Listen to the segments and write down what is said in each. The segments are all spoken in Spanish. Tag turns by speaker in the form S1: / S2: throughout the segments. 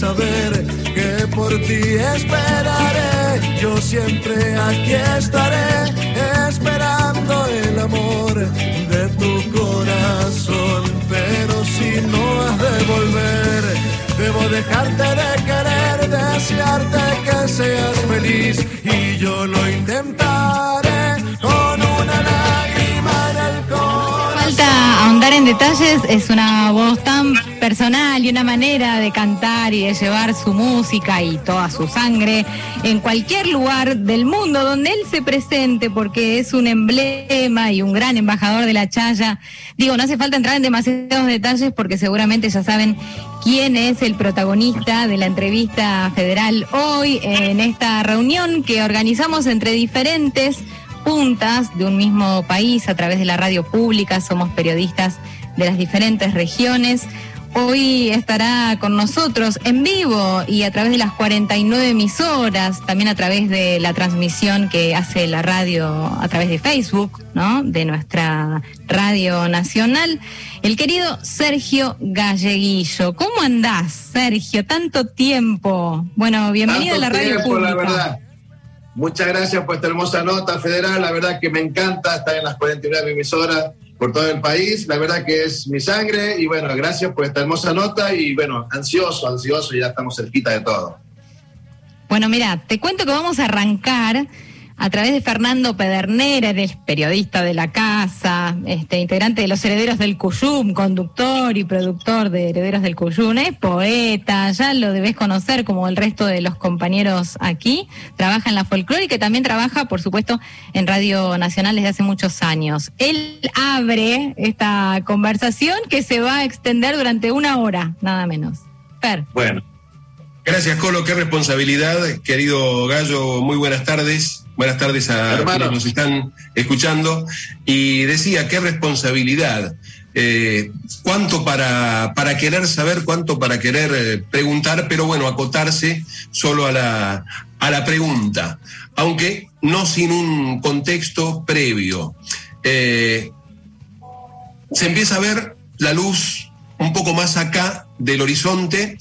S1: saber, que por ti esperaré, yo siempre aquí estaré, esperando el amor de tu corazón, pero si no has de volver, debo dejarte de querer, desearte que seas feliz. Y yo lo intentaré con una lágrima en el corazón.
S2: Falta ahondar en detalles, es una voz personal y una manera de cantar y de llevar su música y toda su sangre en cualquier lugar del mundo donde él se presente, porque es un emblema y un gran embajador de la chaya. Digo, no hace falta entrar en demasiados detalles porque seguramente ya saben quién es el protagonista de la entrevista federal hoy en esta reunión que organizamos entre diferentes puntas de un mismo país a través de la radio pública, somos periodistas de las diferentes regiones. Hoy estará con nosotros en vivo y a través de las 49 emisoras, también a través de la transmisión que hace la radio a través de Facebook, ¿no? De nuestra radio nacional, el querido Sergio Galleguillo. ¿Cómo andás, Sergio? Tanto tiempo. Bueno, bienvenido
S3: Tanto
S2: a la radio
S3: tiempo,
S2: pública.
S3: la verdad. Muchas gracias por esta hermosa nota federal. La verdad que me encanta estar en las 49 emisoras por todo el país. La verdad que es mi sangre. Y bueno, gracias por esta hermosa nota. Y bueno, ansioso, ansioso. Ya estamos cerquita de todo.
S2: Bueno, mira, te cuento que vamos a arrancar a través de Fernando Pedernera, eres periodista de la casa, este, integrante de los Herederos del Cuyum, conductor y productor de Herederos del Cuyum, es poeta, ya lo debes conocer como el resto de los compañeros aquí, trabaja en la folclórica y también trabaja, por supuesto, en Radio Nacional desde hace muchos años. Él abre esta conversación que se va a extender durante una hora, nada menos. Fer.
S4: Bueno, gracias Colo, qué responsabilidad, querido Gallo, muy buenas tardes. Buenas tardes a
S3: Hermano.
S4: quienes nos están escuchando. Y decía, qué responsabilidad. Eh, cuánto para, para querer saber, cuánto para querer eh, preguntar, pero bueno, acotarse solo a la, a la pregunta, aunque no sin un contexto previo. Eh, se empieza a ver la luz un poco más acá del horizonte.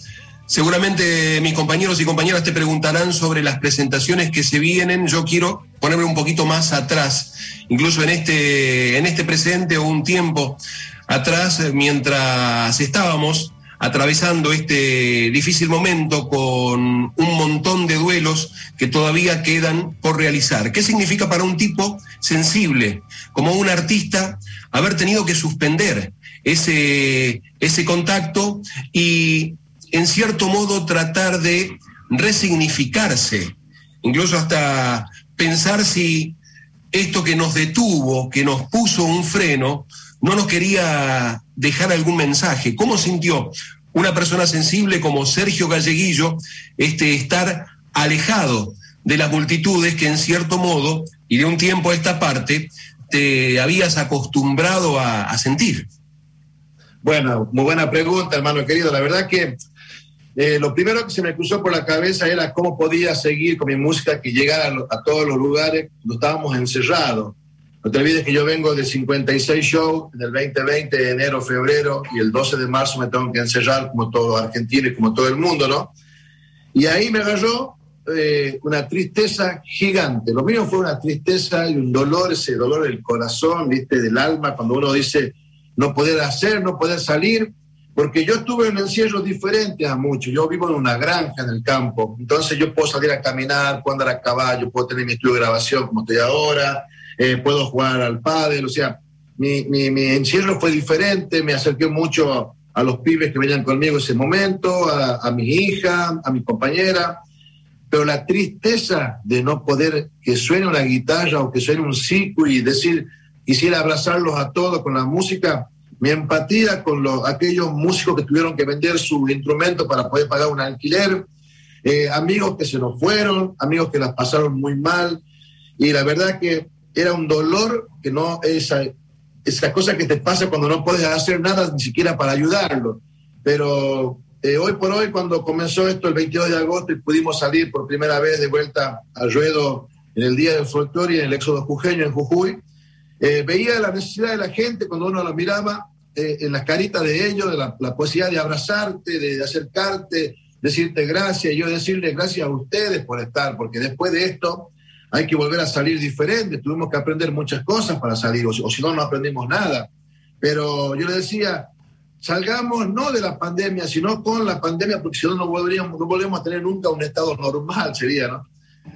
S4: Seguramente mis compañeros y compañeras te preguntarán sobre las presentaciones que se vienen. Yo quiero ponerme un poquito más atrás, incluso en este, en este presente o un tiempo atrás, mientras estábamos atravesando este difícil momento con un montón de duelos que todavía quedan por realizar. ¿Qué significa para un tipo sensible, como un artista, haber tenido que suspender ese, ese contacto y en cierto modo tratar de resignificarse, incluso hasta pensar si esto que nos detuvo, que nos puso un freno, no nos quería dejar algún mensaje. ¿Cómo sintió una persona sensible como Sergio Galleguillo este estar alejado de las multitudes que en cierto modo y de un tiempo a esta parte te habías acostumbrado a, a sentir?
S3: Bueno, muy buena pregunta, hermano querido. La verdad que eh, lo primero que se me cruzó por la cabeza era cómo podía seguir con mi música que llegara a, todos los lugares cuando estábamos encerrados. No te olvides que yo vengo de 56 shows en el 2020, de enero, febrero, y el 12 de marzo me tengo que encerrar como todo argentino y como todo el mundo, ¿no? Y ahí me agarró eh, una tristeza gigante. Lo mío fue una tristeza y un dolor, ese dolor del corazón, ¿viste? Del alma, cuando uno dice no poder hacer, no poder salir, porque yo estuve en encierros diferentes a muchos. Yo vivo en una granja en el campo, entonces yo puedo salir a caminar, puedo andar a caballo, puedo tener mi estudio de grabación como estoy ahora, eh, puedo jugar al pádel, o sea, mi, mi, mi encierro fue diferente, me acerqué mucho a los pibes que venían conmigo ese momento, a, a mi hija, a mi compañera, pero la tristeza de no poder que suene una guitarra o que suene un ciclo y decir, quisiera abrazarlos a todos con la música, mi empatía con los, aquellos músicos que tuvieron que vender su instrumento para poder pagar un alquiler, eh, amigos que se nos fueron, amigos que las pasaron muy mal, y la verdad que era un dolor que no, esa, esa cosa que te pasa cuando no puedes hacer nada ni siquiera para ayudarlo. Pero eh, hoy por hoy, cuando comenzó esto el 22 de agosto y pudimos salir por primera vez de vuelta al ruedo en el Día del Folclore y en el Éxodo Jujeño en Jujuy, eh, veía la necesidad de la gente cuando uno la miraba eh, en las caritas de ellos, de la, la, posibilidad de abrazarte, de, acercarte, decirte gracias, yo decirle gracias a ustedes por estar, porque después de esto hay que volver a salir diferente, tuvimos que aprender muchas cosas para salir, o, o si no, no aprendimos nada. Pero yo le decía, salgamos no de la pandemia, sino con la pandemia, porque si no, no volveríamos, no volvemos a tener nunca un estado normal, sería, ¿no?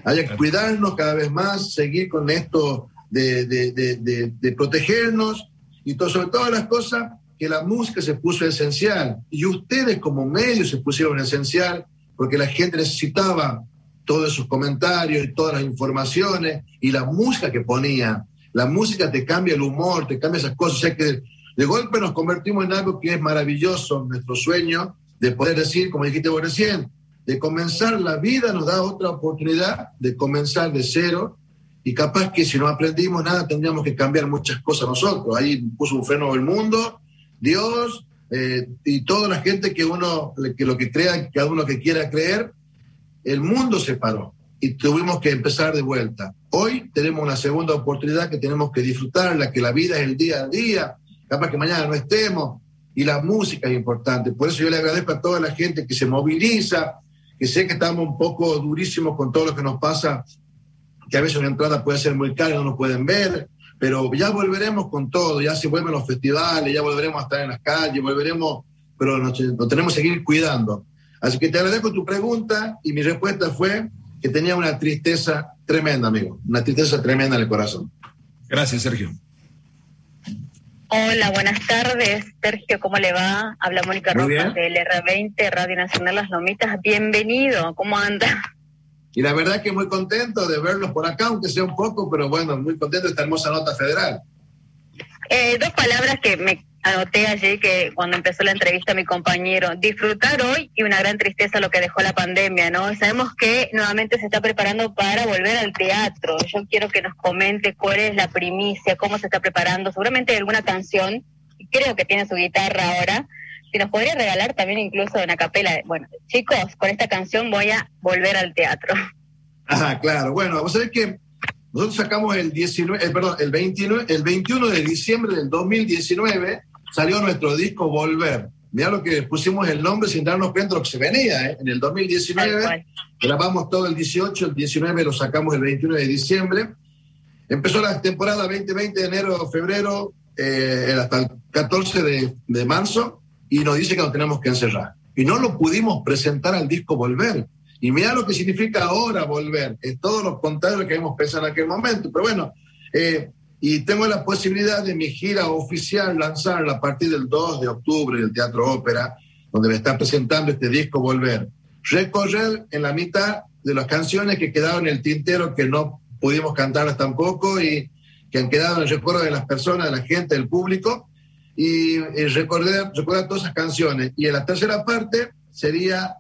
S3: Hay que cuidarnos cada vez más, seguir con esto de, de, de, de, protegernos y sobre todas las cosas que la música se puso esencial y ustedes como medios se pusieron esencial porque la gente necesitaba todos esos comentarios y todas las informaciones y la música que ponía. La música te cambia el humor, te cambia esas cosas. O sea que de golpe nos convertimos en algo que es maravilloso, nuestro sueño de poder decir, como dijiste vos recién, de comenzar la vida nos da otra oportunidad de comenzar de cero y capaz que si no aprendimos nada tendríamos que cambiar muchas cosas nosotros. Ahí puso un freno el mundo, Dios eh, y toda la gente que uno, que lo que crea, cada uno que quiera creer, el mundo se paró y tuvimos que empezar de vuelta. Hoy tenemos una segunda oportunidad que tenemos que disfrutarla, que la vida es el día a día, capaz que mañana no estemos y la música es importante. Por eso yo le agradezco a toda la gente que se moviliza, que sé que estamos un poco durísimos con todo lo que nos pasa que a veces una entrada puede ser muy cara y no nos pueden ver, pero ya volveremos con todo, ya se vuelven los festivales, ya volveremos a estar en las calles, volveremos, pero nos, tenemos que seguir cuidando. Así que te agradezco tu pregunta y mi respuesta fue que tenía una tristeza tremenda, amigo, una tristeza tremenda en el corazón.
S4: Gracias, Sergio.
S5: Hola, buenas tardes, Sergio, ¿cómo le va? Habla Mónica Rojas del R20, Radio Nacional Las Lomitas. Bienvenido, ¿cómo anda?
S3: Y la verdad que muy contento de verlos por acá, aunque sea un poco, pero bueno, muy contento de esta hermosa nota federal.
S5: Eh, dos palabras que me anoté allí que cuando empezó la entrevista mi compañero, disfrutar hoy y una gran tristeza lo que dejó la pandemia, ¿no? Sabemos que nuevamente se está preparando para volver al teatro. Yo quiero que nos comente cuál es la primicia, cómo se está preparando, seguramente alguna canción, creo que tiene su guitarra ahora, si nos podría regalar también incluso una capela. Bueno, chicos, con esta canción voy a volver al teatro.
S3: Ah, claro. Bueno, vos sabés que nosotros sacamos el 19, eh, perdón, el 29, el 21 de diciembre del 2019 salió nuestro disco Volver. Mira lo que pusimos el nombre sin darnos cuenta de lo que se venía. ¿eh? En el 2019 grabamos todo el 18, el 19 lo sacamos el 21 de diciembre. Empezó la temporada 2020 de enero, febrero, eh, hasta el 14 de, de marzo y nos dice que nos tenemos que encerrar. Y no lo pudimos presentar al disco Volver. Y mira lo que significa ahora volver. Es todo lo contrario lo que hemos pensado en aquel momento. Pero bueno, eh, y tengo la posibilidad de mi gira oficial lanzarla a partir del 2 de octubre en el Teatro Ópera, donde me están presentando este disco Volver. Recorrer en la mitad de las canciones que quedaron en el tintero, que no pudimos cantarlas tampoco y que han quedado en el recuerdo de las personas, de la gente, del público y, recordar, recordar todas esas canciones. Y en la tercera parte sería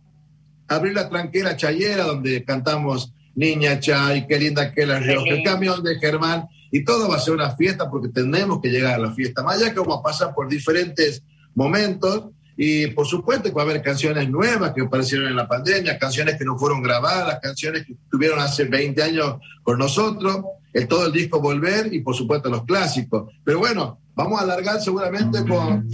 S3: abrir la tranquera chayera donde cantamos Niña Chay, qué linda que la río, el camión de Germán, y todo va a ser una fiesta porque tenemos que llegar a la fiesta. Más allá que vamos a pasar por diferentes momentos, y por supuesto que va a haber canciones nuevas que aparecieron en la pandemia, canciones que no fueron grabadas, canciones que estuvieron hace 20 años con nosotros, el, todo el disco Volver y por supuesto los clásicos. Pero bueno, Vamos a alargar seguramente con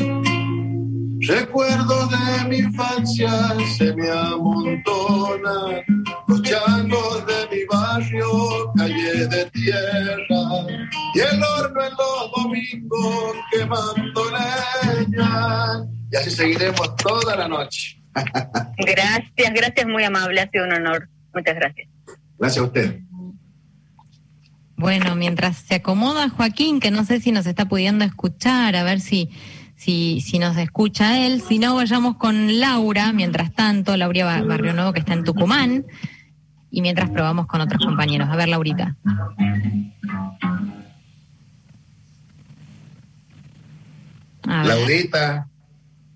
S3: Recuerdos de mi infancia se me amontonan, los changos de mi barrio, calle de tierra, y el horno en los domingos quemando leña. Y así seguiremos toda la noche.
S5: Gracias, gracias, muy amable, ha sido un honor. Muchas gracias.
S3: Gracias a usted.
S2: Bueno, mientras se acomoda Joaquín, que no sé si nos está pudiendo escuchar, a ver si, si, si nos escucha él. Si no, vayamos con Laura, mientras tanto, Laura Barrio Nuevo, que está en Tucumán, y mientras probamos con otros compañeros. A ver, Laurita.
S3: Laurita.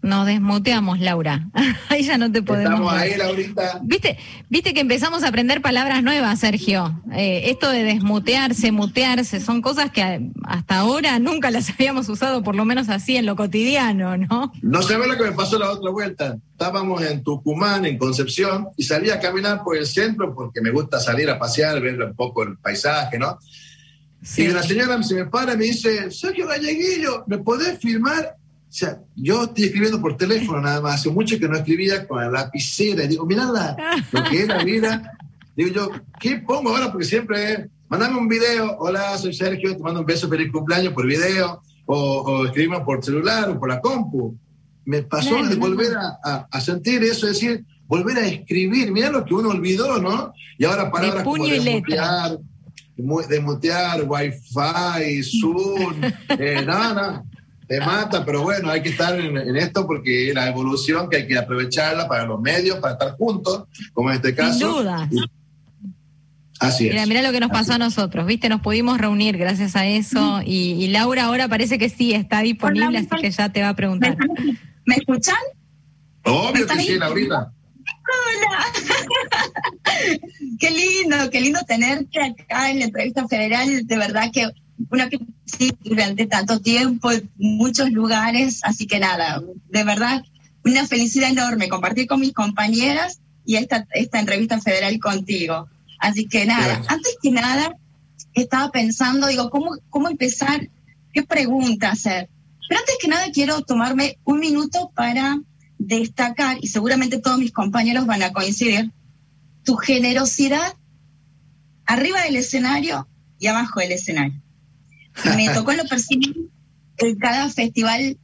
S2: Nos desmuteamos, Laura. ahí ya no te podemos.
S3: Estamos ahí, Laurita.
S2: ¿Viste, viste que empezamos a aprender palabras nuevas, Sergio. Eh, esto de desmutearse, mutearse, son cosas que hasta ahora nunca las habíamos usado, por lo menos así en lo cotidiano, ¿no?
S3: No ve lo que me pasó la otra vuelta. Estábamos en Tucumán, en Concepción, y salí a caminar por el centro porque me gusta salir a pasear, ver un poco el paisaje, ¿no? Y la señora se me para y me dice, Sergio Galleguillo, ¿me podés filmar? O sea, yo estoy escribiendo por teléfono nada más, hace mucho que no escribía con la lapicera. Y digo, mirá lo que es la vida. Digo yo, ¿qué pongo ahora? Porque siempre mandame un video, hola, soy Sergio, te mando un beso feliz cumpleaños por video, o, o escribimos por celular o por la compu. Me pasó de volver a, a, sentir eso, es decir, volver a escribir, mira lo que uno olvidó, ¿no? Y ahora palabras como desmutear, desmutear, wifi, zoom, eh, no, no, te mata, pero bueno, hay que estar en, esto porque la evolución que hay que aprovecharla para los medios, para estar juntos, como en este caso.
S2: Sin duda.
S3: Así
S2: mira,
S3: es.
S2: Mira lo que nos pasó a nosotros, ¿viste? Nos pudimos reunir gracias a eso y, Laura ahora parece que sí está disponible, así que ya te va a preguntar.
S6: ¿Me escuchan?
S3: Obvio que sí, Laurita.
S6: Hola. qué lindo, qué lindo tenerte acá en la entrevista federal. De verdad que una que sí durante tanto tiempo, en muchos lugares, así que nada, de verdad, una felicidad enorme compartir con mis compañeras y esta, esta entrevista federal contigo. Así que nada, antes que nada, estaba pensando, digo, ¿cómo, cómo empezar? ¿Qué pregunta hacer? Pero antes que nada quiero tomarme un minuto para destacar, y seguramente todos mis compañeros van a coincidir, tu generosidad arriba del escenario y abajo del escenario. Me tocó en lo personal en cada festival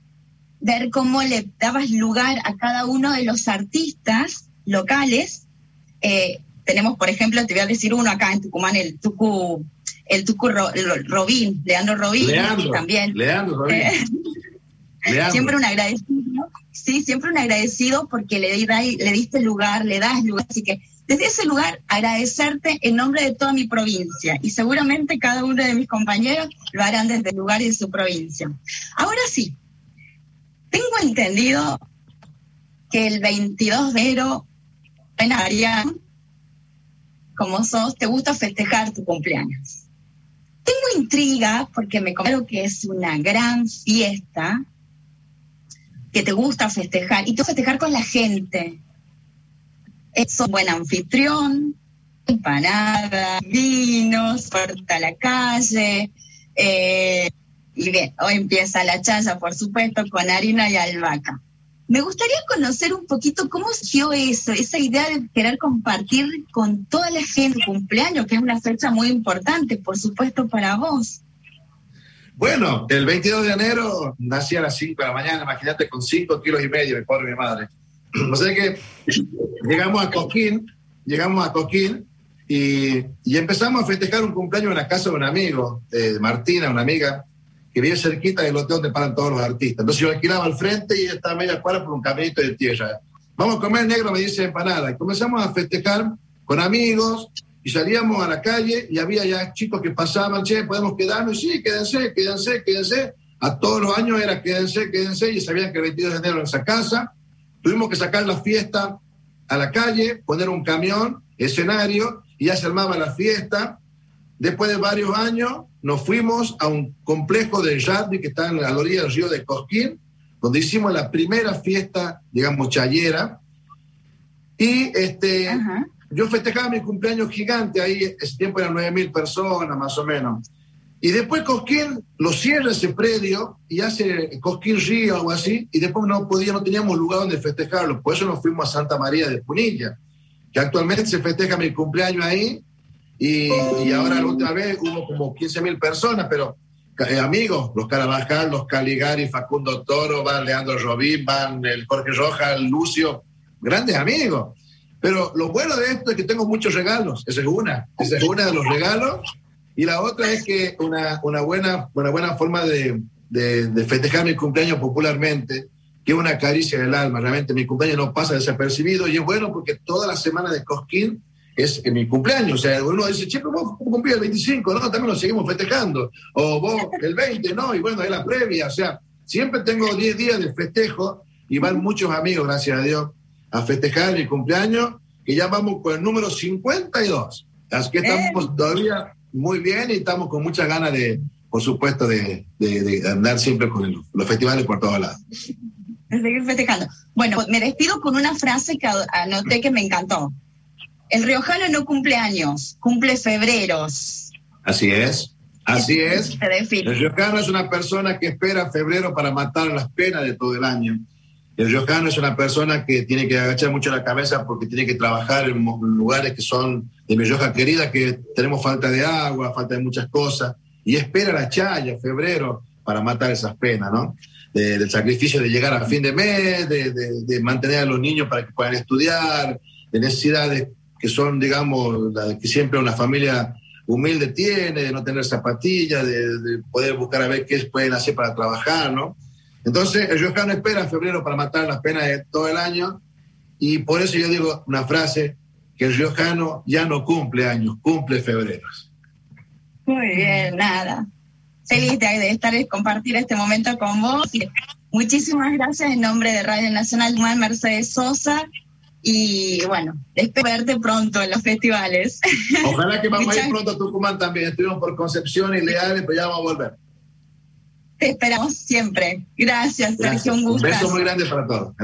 S6: ver cómo le dabas lugar a cada uno de los artistas locales. Eh, tenemos, por ejemplo, te voy a decir uno acá en Tucumán, el Tucu, el Tucu Robín, Leandro Robín, también.
S3: Leandro Robín. Eh,
S6: siempre un agradecido, sí, siempre un agradecido porque le, le diste lugar, le das lugar, así que desde ese lugar agradecerte en nombre de toda mi provincia y seguramente cada uno de mis compañeros lo harán desde el lugar de su provincia. Ahora sí, tengo entendido que el 22 de enero en Arián, como sos, te gusta festejar tu cumpleaños. Tengo intriga porque me considero que es una gran fiesta que te gusta festejar y tú festejar con la gente. Es un buen anfitrión, empanadas, vinos, puerta a la calle. Eh, y bien, hoy empieza la chaya, por supuesto, con harina y albahaca. Me gustaría conocer un poquito cómo surgió eso, esa idea de querer compartir con toda la gente cumpleaños, que es una fecha muy importante, por supuesto, para vos.
S3: Bueno, el 22 de enero nací a las 5 de la mañana, imagínate, con 5 kilos y medio, mi pobre mi madre. O sea que llegamos a Coquín, llegamos a Coquín y, empezamos a festejar un cumpleaños en la casa de un amigo, de Martina, una amiga, que vive cerquita del hotel donde paran todos los artistas. Entonces yo alquilaba al frente y ella estaba media cuadra por un caminito de tierra. Vamos a comer negro, me dice empanada. Y comenzamos a festejar con amigos, y salíamos a la calle y había ya chicos que pasaban, che, podemos quedarnos, sí, quédense, quédense, quédense. A todos los años era quédense, quédense, y sabían que el 22 de enero en esa casa. Tuvimos que sacar la fiesta a la calle, poner un camión, escenario, y ya se armaba la fiesta. Después de varios años, nos fuimos a un complejo de Yadri que está en la orilla del río de Cosquín, donde hicimos la primera fiesta, digamos, chayera. Y este, yo festejaba mi cumpleaños gigante, ahí ese tiempo eran 9.000 personas más o menos. Y después Cosquín lo cierra ese predio y hace Cosquín Río o algo así, y después no podía, no teníamos lugar donde festejarlo. Por eso nos fuimos a Santa María de Punilla, que actualmente se festeja mi cumpleaños ahí, y, ahora la última vez hubo como 15.000 personas, pero eh, amigos, los Carabajal, los Caligari, Facundo Toro, van Leandro Robín, van el Jorge Rojas, Lucio, grandes amigos. Pero lo bueno de esto es que tengo muchos regalos. Esa es una. Esa es una de los regalos. Y la otra es que una, una, buena, una buena forma de, de, festejar mi cumpleaños popularmente, que es una caricia del alma. Realmente mi cumpleaños no pasa desapercibido y es bueno porque toda la semana de Cosquín es mi cumpleaños. O sea, uno dice, che, vos cumplís el 25, ¿no? También lo seguimos festejando. O vos el 20, ¿no? Y bueno, es la previa. O sea, siempre tengo 10 días de festejo y van muchos amigos, gracias a Dios a festejar mi cumpleaños, que ya vamos con el número 52. Así que estamos todavía muy bien y estamos con muchas ganas de, por supuesto, de, andar siempre con los festivales por todos lados.
S6: seguir festejando. Bueno, me despido con una frase que anoté que me encantó. El riojano no cumple años, cumple febreros.
S3: Así es. Así es. El riojano es una persona que espera febrero para matar las penas de todo el año. El riojano es una persona que tiene que agachar mucho la cabeza porque tiene que trabajar en lugares que son de mi Rioja querida, que tenemos falta de agua, falta de muchas cosas, y espera la chaya, febrero, para matar esas penas, ¿no? del sacrificio de llegar a fin de mes, de, de, mantener a los niños para que puedan estudiar, de necesidades que son, digamos, que siempre una familia humilde tiene, de no tener zapatillas, de, poder buscar a ver qué pueden hacer para trabajar, ¿no? Entonces, el riojano espera febrero para matar las penas de todo el año y por eso yo digo una frase, que el riojano ya no cumple años, cumple febrero.
S6: Muy bien, nada. Feliz de estar y compartir este momento con vos. Muchísimas gracias en nombre de Radio Nacional Mercedes Sosa y bueno, espero verte pronto en los festivales.
S3: Ojalá que vamos a ir pronto a Tucumán también. Estuvimos por Concepción y Leales, pero ya vamos a volver.
S6: Te esperamos siempre. Gracias, Sergio. Un gusto.
S3: Un beso muy grande para todos.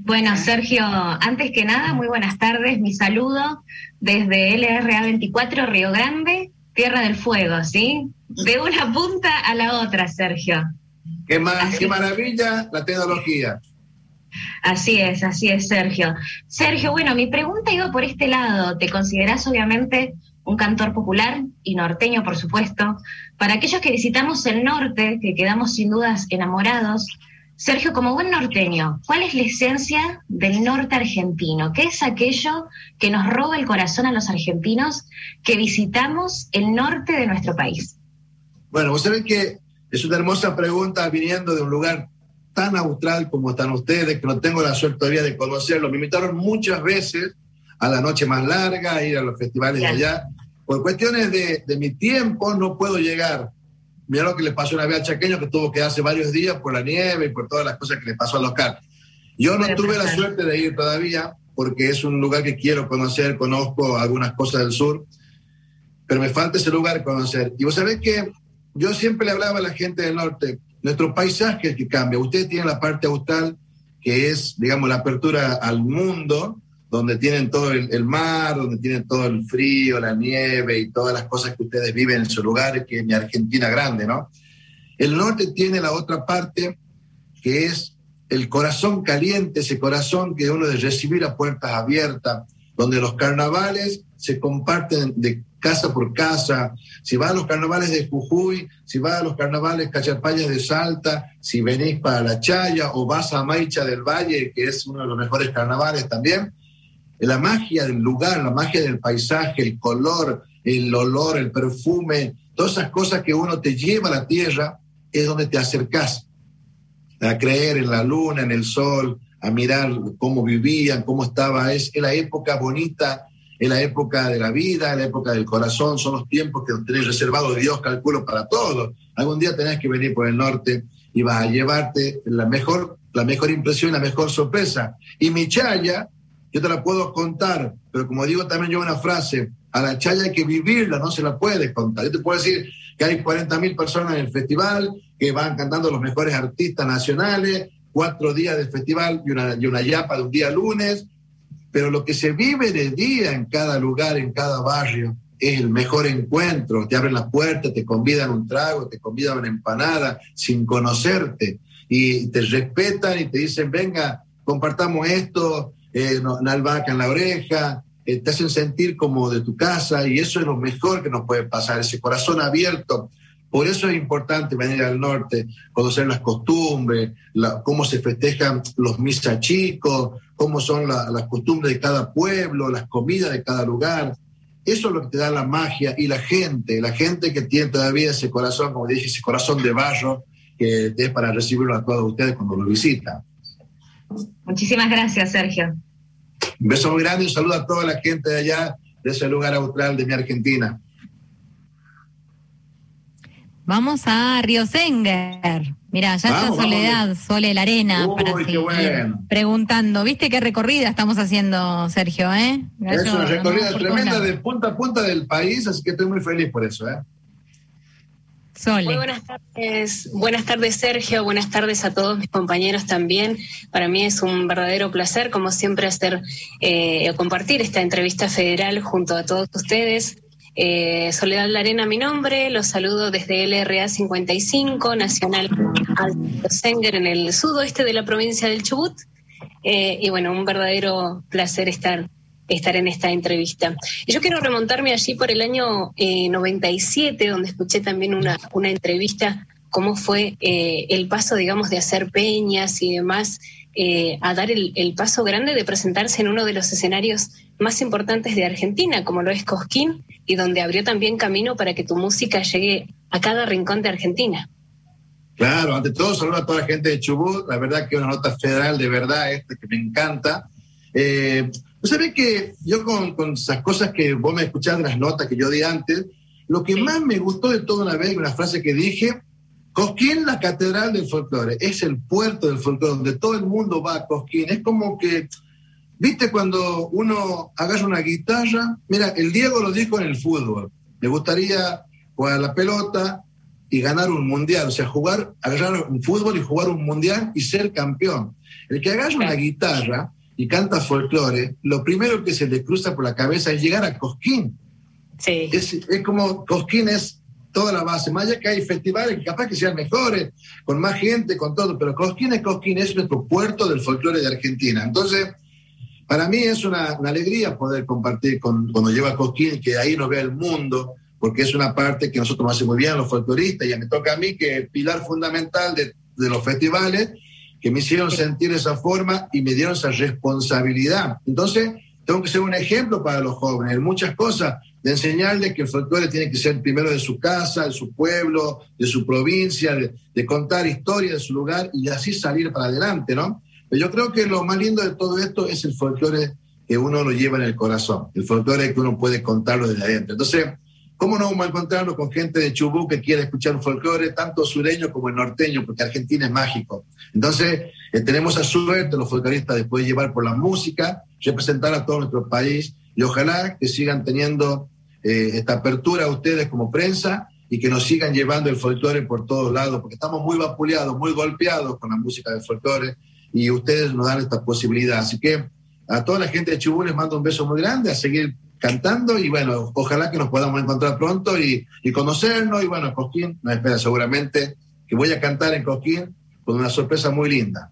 S2: Bueno, Sergio, antes que nada, muy buenas tardes. Mi saludo desde LRA 24, Río Grande, Tierra del Fuego, ¿sí? De una punta a la otra, Sergio.
S3: Qué, qué maravilla la tecnología.
S2: Así es, así es, Sergio. Sergio, bueno, mi pregunta iba por este lado. ¿Te consideras obviamente un cantor popular y norteño, por supuesto? Para aquellos que visitamos el norte, que quedamos sin dudas enamorados, Sergio, como buen norteño, ¿cuál es la esencia del norte argentino? ¿Qué es aquello que nos roba el corazón a los argentinos que visitamos el norte de nuestro país?
S3: Bueno, vos sabés que es una hermosa pregunta viniendo de un lugar tan austral como están ustedes, que no tengo la suerte todavía de conocerlo. Me invitaron muchas veces a la noche más larga, a ir a los festivales de allá. Por cuestiones de, mi tiempo no puedo llegar. Mira lo que le pasó una vez al chaqueño que tuvo que hace varios días por la nieve y por todas las cosas que le pasó al local. Yo no tuve la suerte de ir todavía porque es un lugar que quiero conocer, conozco algunas cosas del sur, pero me falta ese lugar conocer. Y vos sabés que yo siempre le hablaba a la gente del norte, nuestro paisaje es que cambia. Ustedes tienen la parte austral, que es, digamos, la apertura al mundo, donde tienen todo el, mar, donde tienen todo el frío, la nieve y todas las cosas que ustedes viven en su lugar, que es mi Argentina grande, ¿no? El norte tiene la otra parte, que es el corazón caliente, ese corazón que uno de recibir a puertas abiertas, donde los carnavales se comparten de casa por casa, si vas a los carnavales de Jujuy, si vas a los carnavales Cachapayas de Salta, si venís para La Chaya o vas a Maicha del Valle, que es uno de los mejores carnavales también, la magia del lugar, la magia del paisaje, el color, el olor, el perfume, todas esas cosas que uno te lleva a la tierra, es donde te acercas a creer en la luna, en el sol, a mirar cómo vivían, cómo estaba. Es la época bonita es la época de la vida, es la época del corazón, son los tiempos que tenés reservado Dios, calculo, para todos. Algún día tenés que venir por el norte y vas a llevarte la mejor, la mejor impresión, la mejor sorpresa. Y mi chaya, yo te la puedo contar, pero como digo también yo una frase, a la chaya hay que vivirla, no se la puede contar. Yo te puedo decir que hay 40 mil personas en el festival, que van cantando los mejores artistas nacionales, cuatro días de festival y una, y una yapa de un día lunes, pero lo que se vive de día en cada lugar, en cada barrio, es el mejor encuentro. Te abren las puertas, te convidan un trago, te convidan una empanada sin conocerte y te respetan y te dicen, venga, compartamos esto, eh, una albahaca en la oreja, eh, te hacen sentir como de tu casa y eso es lo mejor que nos puede pasar, ese corazón abierto. Por eso es importante venir al norte, conocer las costumbres, cómo se festejan los misa chicos, cómo son las costumbres de cada pueblo, las comidas de cada lugar. Eso es lo que te da la magia y la gente, la gente que tiene todavía ese corazón, como dije, ese corazón de barro que es para recibirlo a todos ustedes cuando lo visitan.
S2: Muchísimas gracias, Sergio.
S3: Un beso muy grande y un saludo a toda la gente de allá, de ese lugar austral de mi Argentina.
S2: Vamos a Río Senger. Mira, ya está Soledad, Sole la Arena, para seguir preguntando. ¿Viste qué recorrida estamos haciendo, Sergio?
S3: Eh? es una recorrida tremenda de punta a punta del país, así que estoy muy feliz por eso. ¿eh?
S7: Muy buenas tardes, buenas tardes Sergio, buenas tardes a todos mis compañeros también. Para mí es un verdadero placer, como siempre, hacer eh, compartir esta entrevista federal junto a todos ustedes. Eh, Soledad Larena, mi nombre, los saludo desde LRA 55, Nacional Alto Senger, en el sudoeste de la provincia del Chubut. Eh, y bueno, un verdadero placer estar, estar en esta entrevista. Yo quiero remontarme allí por el año 97, eh, donde escuché también una, una entrevista, cómo fue el paso, digamos, de hacer peñas y demás eh, a dar el, paso grande de presentarse en uno de los escenarios más importantes de Argentina, como lo es Cosquín, y donde abrió también camino para que tu música llegue a cada rincón de Argentina.
S3: Claro, ante todo saludo a toda la gente de Chubut, la verdad que una nota federal de verdad esta que me encanta. Eh, ¿Sabes que yo con, con, esas cosas que vos me escuchaste, las notas que yo di antes, lo que más me gustó de toda una vez, una frase que dije, Cosquín, la catedral del folclore, es el puerto del folclore, donde todo el mundo va a Cosquín. Es como que, viste, cuando uno agarra una guitarra, mira, el Diego lo dijo en el fútbol, me gustaría jugar la pelota y ganar un mundial, o sea, jugar, agarrar un fútbol y jugar un mundial y ser campeón. El que agarra una guitarra y canta folclore, lo primero que se le cruza por la cabeza es llegar a Cosquín. Sí. Es, es como, Cosquín es toda la base. Más allá que hay festivales que capaz que sean mejores, con más gente, con todo, pero Cosquín es Cosquín, es nuestro puerto del folclore de Argentina. Entonces, para mí es una, alegría poder compartir con, cuando lleva Cosquín, que ahí nos vea el mundo, porque es una parte que nosotros nos hace muy bien los folcloristas, y me toca a mí que pilar fundamental de, de los festivales, que me hicieron sentir esa forma y me dieron esa responsabilidad. Entonces, tengo que ser un ejemplo para los jóvenes en muchas cosas de enseñarles que el folclore tiene que ser primero de su casa, de su pueblo, de su provincia, de, contar historia de su lugar y así salir para adelante, ¿no? Pero yo creo que lo más lindo de todo esto es el folclore que uno lo lleva en el corazón, el folclore que uno puede contarlo desde adentro. Entonces, ¿cómo no vamos a encontrarnos con gente de Chubut que quiere escuchar folclore tanto sureño como el norteño, porque Argentina es mágico? Entonces, eh, tenemos a suerte los folcloristas de poder llevar por la música, representar a todo nuestro país y ojalá que sigan teniendo eh, esta apertura a ustedes como prensa y que nos sigan llevando el folclore por todos lados, porque estamos muy vapuleados, muy golpeados con la música del folclore y ustedes nos dan esta posibilidad. Así que a toda la gente de Chubut les mando un beso muy grande, a seguir cantando y bueno, ojalá que nos podamos encontrar pronto y, conocernos y bueno, Cosquín nos espera seguramente que voy a cantar en Cosquín con una sorpresa muy linda.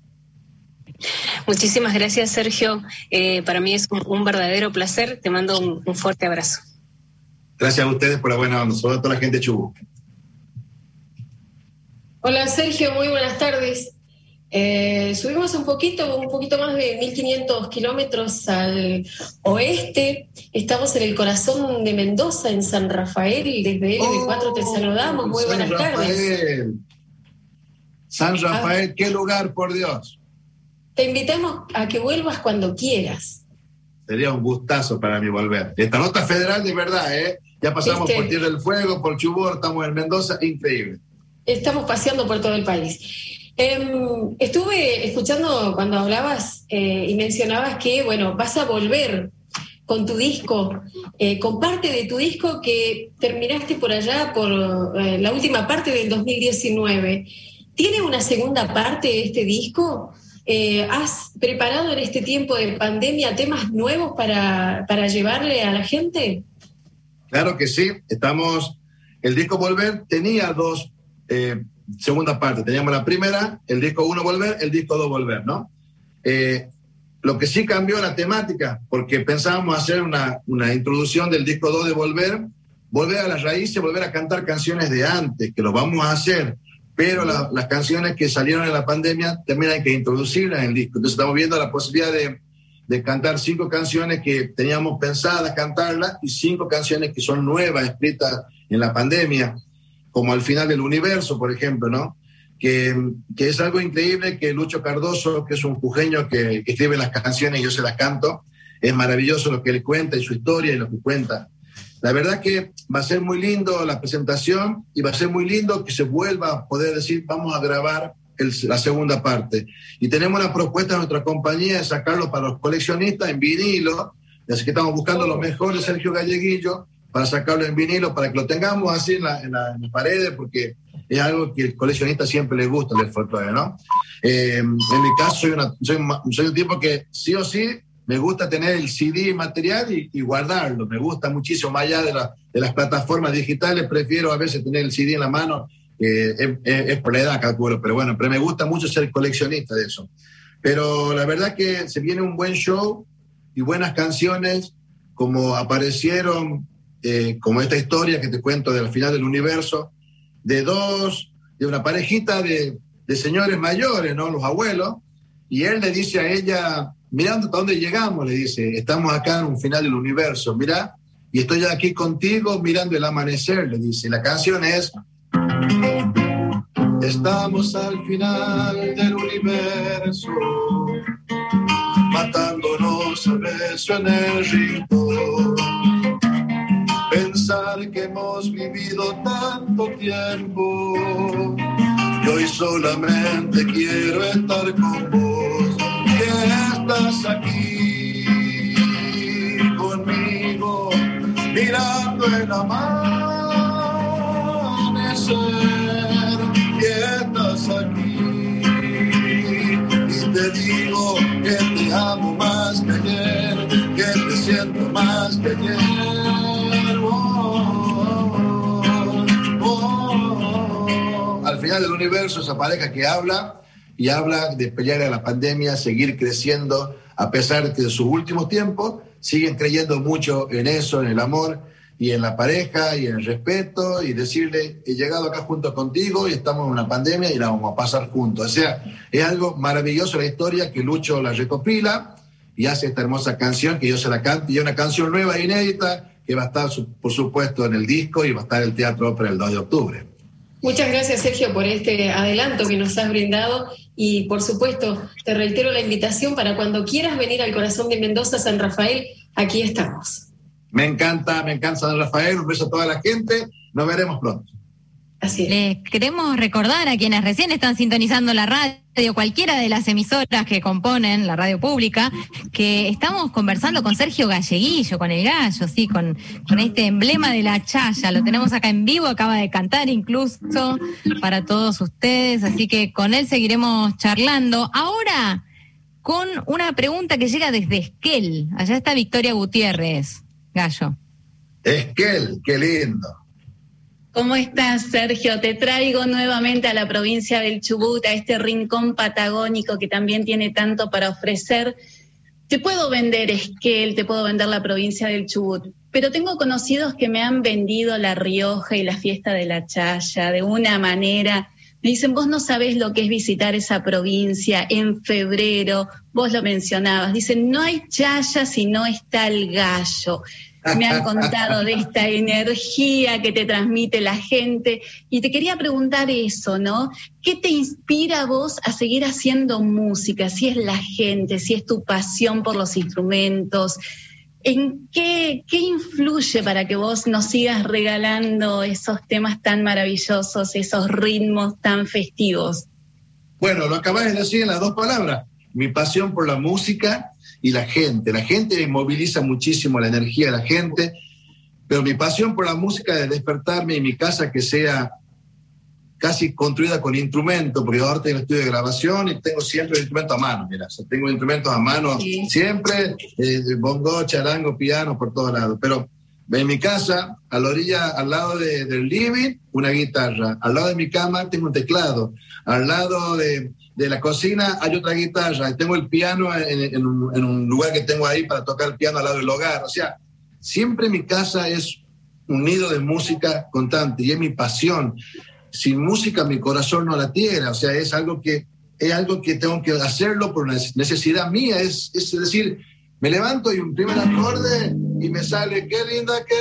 S7: Muchísimas gracias, Sergio. Eh, para mí es un, verdadero placer. Te mando un, fuerte abrazo.
S3: Gracias a ustedes por la buena onda, sobre toda la gente de Chubut.
S8: Hola, Sergio. Muy buenas tardes. Eh, subimos un poquito, un poquito más de 1.500 kilómetros al oeste. Estamos en el corazón de Mendoza, en San Rafael. Desde LB4 te saludamos. Muy buenas tardes.
S3: San Rafael, qué lugar, por Dios.
S8: Te invitamos a que vuelvas cuando quieras.
S3: Sería un gustazo para mí volver. Esta nota federal de verdad, ¿eh? Ya pasamos por Tierra del Fuego, por Chubor, estamos en Mendoza, increíble.
S8: Estamos paseando por todo el país. Em, estuve escuchando cuando hablabas eh, y mencionabas que, bueno, vas a volver con tu disco, eh, con parte de tu disco que terminaste por allá, por eh, la última parte del 2019. ¿Tiene una segunda parte este disco? ¿Has preparado en este tiempo de pandemia temas nuevos para, llevarle a la gente?
S3: Claro que sí, estamos, el disco Volver tenía dos segundas partes, teníamos la primera, el disco uno Volver, el disco dos Volver, ¿no? Eh, lo que sí cambió la temática, porque pensábamos hacer una, una introducción del disco 2 de Volver, volver a las raíces, volver a cantar canciones de antes, que lo vamos a hacer, pero las canciones que salieron en la pandemia también hay que introducirlas en el disco. Entonces estamos viendo la posibilidad de, de cantar cinco canciones que teníamos pensadas cantarlas y cinco canciones que son nuevas, escritas en la pandemia, como Al final del universo, por ejemplo, ¿no? Que, que es algo increíble que Lucho Cardoso, que es un jujeño que, que escribe las canciones y yo se las canto, es maravilloso lo que él cuenta y su historia y lo que cuenta. La verdad que va a ser muy lindo la presentación y va a ser muy lindo que se vuelva a poder decir, vamos a grabar la segunda parte. Y tenemos una propuesta de nuestra compañía de sacarlo para los coleccionistas en vinilo, así que estamos buscando lo mejor de Sergio Galleguillo para sacarlo en vinilo, para que lo tengamos así en, la, en, las paredes, porque es algo que el coleccionista siempre le gusta, el folclore, ¿no? Eh, en mi caso, soy, una, soy, soy un tipo que sí o sí me gusta tener el CD material y, guardarlo. Me gusta muchísimo, más allá de, de, las plataformas digitales, prefiero a veces tener el CD en la mano. es, es, por la edad, calculo, pero bueno, pero me gusta mucho ser coleccionista de eso. Pero la verdad que se viene un buen show y buenas canciones, como aparecieron, eh, como esta historia que te cuento del final del universo, de dos, de una parejita de, de señores mayores, ¿no? Los abuelos, y él le dice a ella, mirando hasta dónde llegamos, le dice, estamos acá en un final del universo, mira, y estoy aquí contigo mirando el amanecer, le dice. La canción es, estamos al final del universo, matándonos a beso en el ritmo. Que hemos vivido tanto tiempo y hoy solamente quiero estar con vos estás aquí conmigo, mirando el amanecer, y estás aquí. Y te digo que te amo más que ayer, que te siento más que ayer. Final del universo, esa pareja que habla y habla de pelear a la pandemia, seguir creciendo, a pesar que en sus últimos tiempos siguen creyendo mucho en eso, en el amor y en la pareja y en el respeto y decirle, he llegado acá junto contigo y estamos en una pandemia y la vamos a pasar juntos. O sea, es algo maravilloso la historia que Lucho la recopila y hace esta hermosa canción que yo se la canto y es una canción nueva inédita que va a estar, por supuesto, en el disco y va a estar en el Teatro Ópera el 2 de octubre.
S8: Muchas gracias, Sergio, por este adelanto que nos has brindado. Y, por supuesto, te reitero la invitación para cuando quieras venir al corazón de Mendoza, San Rafael, aquí estamos.
S3: Me encanta, me encanta San Rafael, un beso a toda la gente, nos veremos pronto.
S2: Les queremos recordar a quienes recién están sintonizando la radio, cualquiera de las emisoras que componen la radio pública, que estamos conversando con Sergio Galleguillo, con el gallo, sí, con, con este emblema de la chaya. Lo tenemos acá en vivo, acaba de cantar incluso para todos ustedes, así que con él seguiremos charlando. Ahora, con una pregunta que llega desde Esquel. Allá está Victoria Gutiérrez, gallo.
S3: Esquel, qué lindo.
S9: ¿Cómo estás, Sergio? Te traigo nuevamente a la provincia del Chubut, a este rincón patagónico que también tiene tanto para ofrecer. Te puedo vender Esquel, te puedo vender la provincia del Chubut, pero tengo conocidos que me han vendido La Rioja y la fiesta de la Chaya de una manera. Me dicen, vos no sabés lo que es visitar esa provincia en febrero, vos lo mencionabas. Dicen, no hay chaya si no está el gallo me han contado de esta energía que te transmite la gente. Y te quería preguntar eso, ¿no? ¿Qué te inspira a vos a seguir haciendo música? Si es la gente, si es tu pasión por los instrumentos. ¿En qué, qué influye para que vos nos sigas regalando esos temas tan maravillosos, esos ritmos tan festivos?
S3: Bueno, lo acabas de decir en las dos palabras. Mi pasión por la música y la gente. La gente moviliza muchísimo la energía de la gente, pero mi pasión por la música de despertarme en mi casa que sea casi construida con instrumentos, porque ahora tengo estudio de grabación y tengo siempre instrumentos a mano, mira, tengo instrumentos a mano siempre, eh, bongo, charango, piano, por todos lados, pero en mi casa, a la orilla, al lado del living, una guitarra, al lado de mi cama tengo un teclado, al lado de, de la cocina hay otra guitarra, tengo el piano en, un, lugar que tengo ahí para tocar el piano al lado del hogar. O sea, siempre mi casa es un nido de música constante y es mi pasión. Sin música mi corazón no la tiene, o sea, es algo que, es algo que tengo que hacerlo por necesidad mía, es, es decir, me levanto y un primer acorde y me sale qué linda que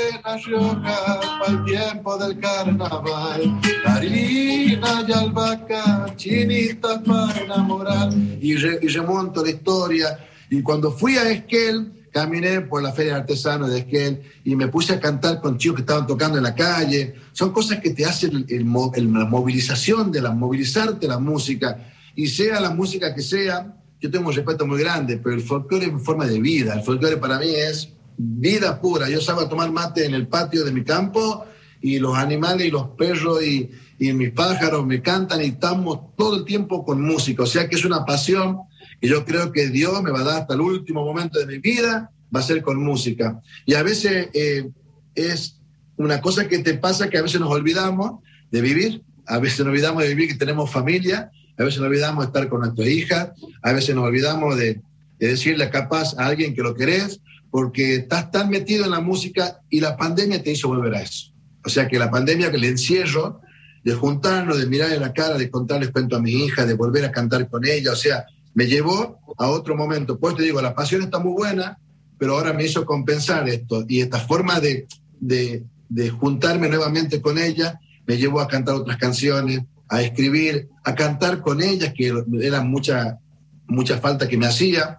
S3: Rioja para el tiempo del carnaval. Harina y albahaca, chinita para enamorar. Y, remonto la historia. Y cuando fui a Esquel, caminé por la Feria de Artesanos de Esquel y me puse a cantar con chicos que estaban tocando en la calle. Son cosas que te hacen la movilización de la movilizarte la música. Y sea la música que sea, yo tengo un respeto muy grande, pero el folclore es forma de vida. El folclore para mí es vida pura. Yo salgo a tomar mate en el patio de mi campo y los animales y los perros y, y mis pájaros me cantan y estamos todo el tiempo con música. O sea que es una pasión que yo creo que Dios me va a dar hasta el último momento de mi vida, va a ser con música. Y a veces eh, es una cosa que te pasa que a veces nos olvidamos de vivir, a veces nos olvidamos de vivir que tenemos familia, a veces nos olvidamos de estar con nuestra hija, a veces nos olvidamos de, de decirle capaz a alguien que lo querés, porque estás tan metido en la música y la pandemia te hizo volver a eso. O sea que la pandemia, que el encierro, de juntarnos, de mirar en la cara, de contarles cuento a mi hija, de volver a cantar con ella, o sea, me llevó a otro momento. Pues te digo, la pasión está muy buena, pero ahora me hizo compensar esto. Y esta forma de, de, de juntarme nuevamente con ella me llevó a cantar otras canciones, a escribir, a cantar con ella, que era mucha, mucha falta que me hacía.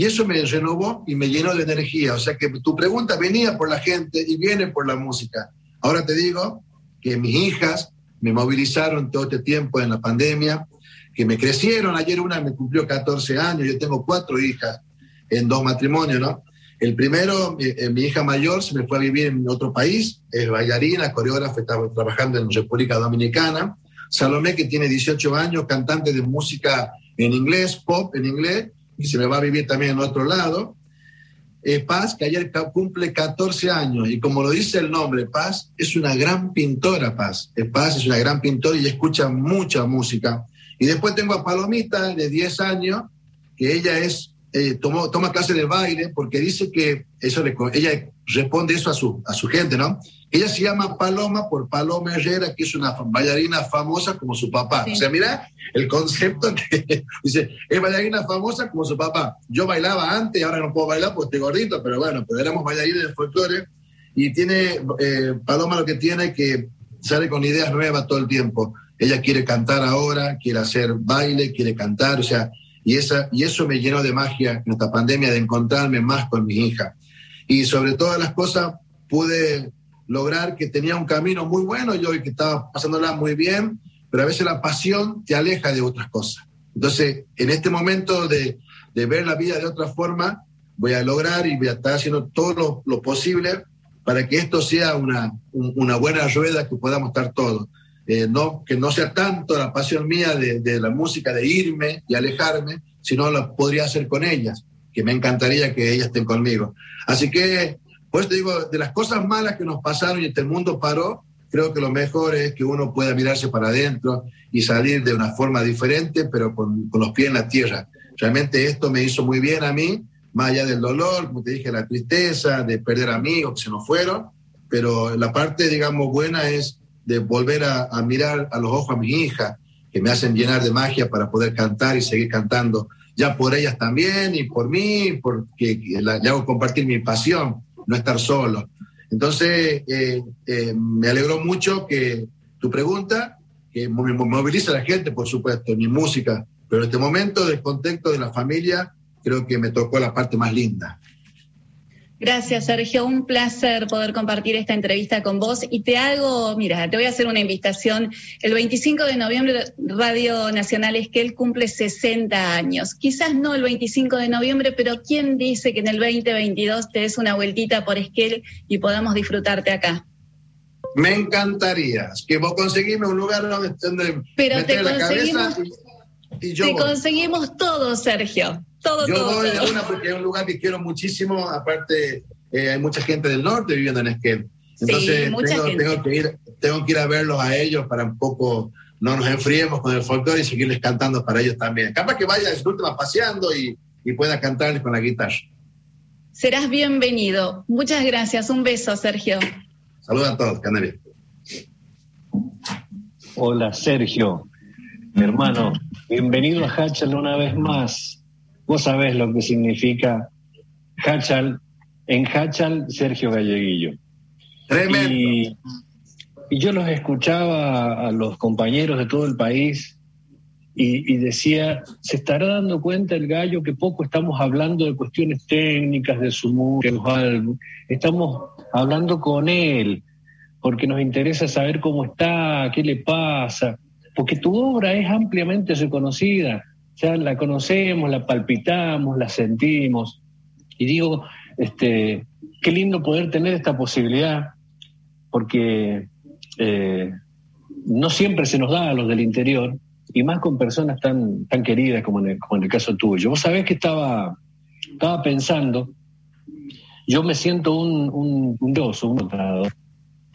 S3: Y eso me renovó y me llenó de energía. O sea que tu pregunta venía por la gente y viene por la música. Ahora te digo que mis hijas me movilizaron todo este tiempo en la pandemia, que me crecieron. Ayer una me cumplió 14 años, yo tengo cuatro hijas en dos matrimonios, ¿no? El primero, mi, eh, mi hija mayor se me fue a vivir en otro país, es bailarina, coreógrafa, estaba trabajando en República Dominicana. Salomé, que tiene 18 años, cantante de música en inglés, pop en inglés, y se me va a vivir también en otro lado. Eh, Paz, que ayer cumple 14 años, y como lo dice el nombre, Paz es una gran pintora, Paz. Eh, Paz es una gran pintora y escucha mucha música. Y después tengo a Palomita, de 10 años, que ella es, eh, tomó, toma clase de baile, porque dice que eso le, ella responde eso a su, a su gente, ¿no? Ella se llama Paloma por Paloma Herrera, que es una bailarina famosa como su papá.
S7: Sí.
S3: O sea, mira el concepto que dice, es bailarina famosa como su papá. Yo bailaba antes, ahora no puedo bailar porque estoy gordito, pero bueno, pero éramos bailarines de folclore. Y tiene, eh, Paloma lo que tiene que sale con ideas nuevas todo el tiempo. Ella quiere cantar ahora, quiere hacer baile, quiere cantar, o sea, y, esa, y eso me llenó de magia en esta pandemia de encontrarme más con mi hija. Y sobre todas las cosas pude lograr que tenía un camino muy bueno yo y que estaba pasándola muy bien, pero a veces la pasión te aleja de otras cosas. Entonces, en este momento de, de ver la vida de otra forma, voy a lograr y voy a estar haciendo todo lo, lo posible para que esto sea una, un- una buena rueda que podamos estar todos. Eh, no, que no sea tanto la pasión mía de, la música, de irme y alejarme, sino lo podría hacer con ellas, que me encantaría que ellas estén conmigo. Así que, pues te digo, de las cosas malas que nos pasaron y este mundo paró, creo que lo mejor es que uno pueda mirarse para adentro y salir de una forma diferente, pero con, con los pies en la tierra. Realmente esto me hizo muy bien a mí, más allá del dolor, como te dije, la tristeza, de perder amigos que se nos fueron, pero la parte, digamos, buena es de volver a, a mirar a los ojos a mis hijas, que me hacen llenar de magia para poder cantar y seguir cantando, ya por ellas también y por mí, porque la- le hago compartir mi pasión, no estar solo. Entonces, eh, eh, me alegró mucho que tu pregunta, que mo- mo- moviliza a la gente, por supuesto, mi música, pero en este momento del contexto de la familia, creo que me tocó la parte más linda.
S9: Gracias, Sergio. Un placer poder compartir esta entrevista con vos. Y te hago, mira, te voy a hacer una invitación. El 25 de noviembre, Radio Nacional Esquel cumple 60 años. Quizás no el 25 de noviembre, pero ¿quién dice que en el 2022 te des una vueltita por Esquel y podamos disfrutarte acá?
S3: Me encantaría que vos conseguime un lugar donde, donde
S9: Pero te
S3: la cabeza y, y yo
S9: te
S3: voy.
S9: conseguimos todo, Sergio. Todo,
S3: Yo
S9: todo.
S3: voy de
S9: todo.
S3: una porque es un lugar que quiero muchísimo. Aparte, eh, hay mucha gente del norte viviendo en Esquel. Entonces,
S9: mucha
S3: tengo,
S9: gente.
S3: tengo que ir, tengo que ir a verlos a ellos para un poco no nos enfriemos con el folclore y seguirles cantando para ellos también. Capaz que vaya de última paseando y, y pueda cantarles con la guitarra.
S9: Serás bienvenido. Muchas gracias. Un beso, Sergio.
S3: Saludos a todos, Canaria.
S10: Hola Sergio, hermano, bienvenido a Hachal una vez más. Vos sabés lo que significa Hachal, en Hachal Sergio Galleguillo.
S3: Tremendo.
S10: Y, y yo los escuchaba a los compañeros de todo el país y, y decía, se estará dando cuenta el gallo que poco estamos hablando de cuestiones técnicas de su música, estamos hablando con él, porque nos interesa saber cómo está, qué le pasa, porque tu obra es ampliamente reconocida, ya la conocemos, la palpitamos, la sentimos. Y digo, este, qué lindo poder tener esta posibilidad, porque eh, no siempre se nos da a los del interior, y más con personas tan, tan queridas como en, el, caso tuyo. Vos sabés que estaba, estaba pensando, yo me siento un, un, un un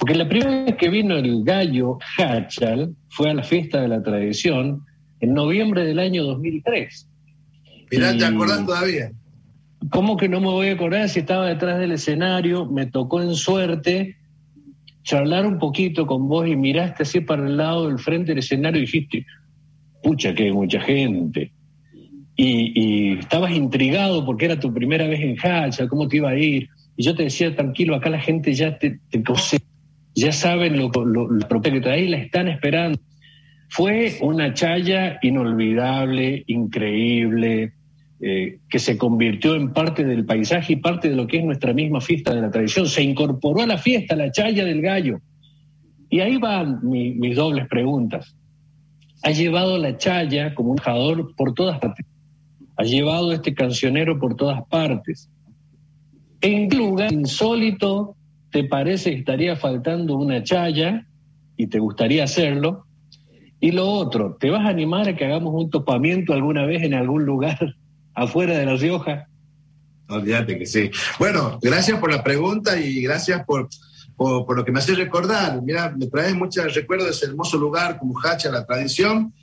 S10: porque la primera vez que vino el gallo Hachal fue a la fiesta de la tradición en noviembre del año 2003.
S3: Mirá, ¿te acordás todavía?
S10: ¿Cómo que no me voy a acordar si estaba detrás del escenario? Me tocó en suerte charlar un poquito con vos y miraste así para el lado del frente del escenario y dijiste, pucha, que hay mucha gente. Y, estabas intrigado porque era tu primera vez en Hacha, cómo te iba a ir. Y yo te decía, tranquilo, acá la gente ya te, te ya saben lo, lo, te ahí la están esperando. Fue una chaya inolvidable, increíble, eh, que se convirtió en parte del paisaje y parte de lo que es nuestra misma fiesta de la tradición. Se incorporó a la fiesta la chaya del gallo. Y ahí van mis dobles preguntas. Ha llevado la chaya como un jador por todas partes. Ha llevado este cancionero por todas partes. ¿En lugar insólito te parece que estaría faltando una chaya y te gustaría hacerlo? Y lo otro, ¿te vas a animar a que hagamos un topamiento alguna vez en algún lugar afuera de La Rioja?
S3: Olvídate que sí. Bueno, gracias por la pregunta y gracias por, por, lo que me hace recordar. Mira, me trae muchos recuerdos de ese hermoso lugar como Hacha, la tradición,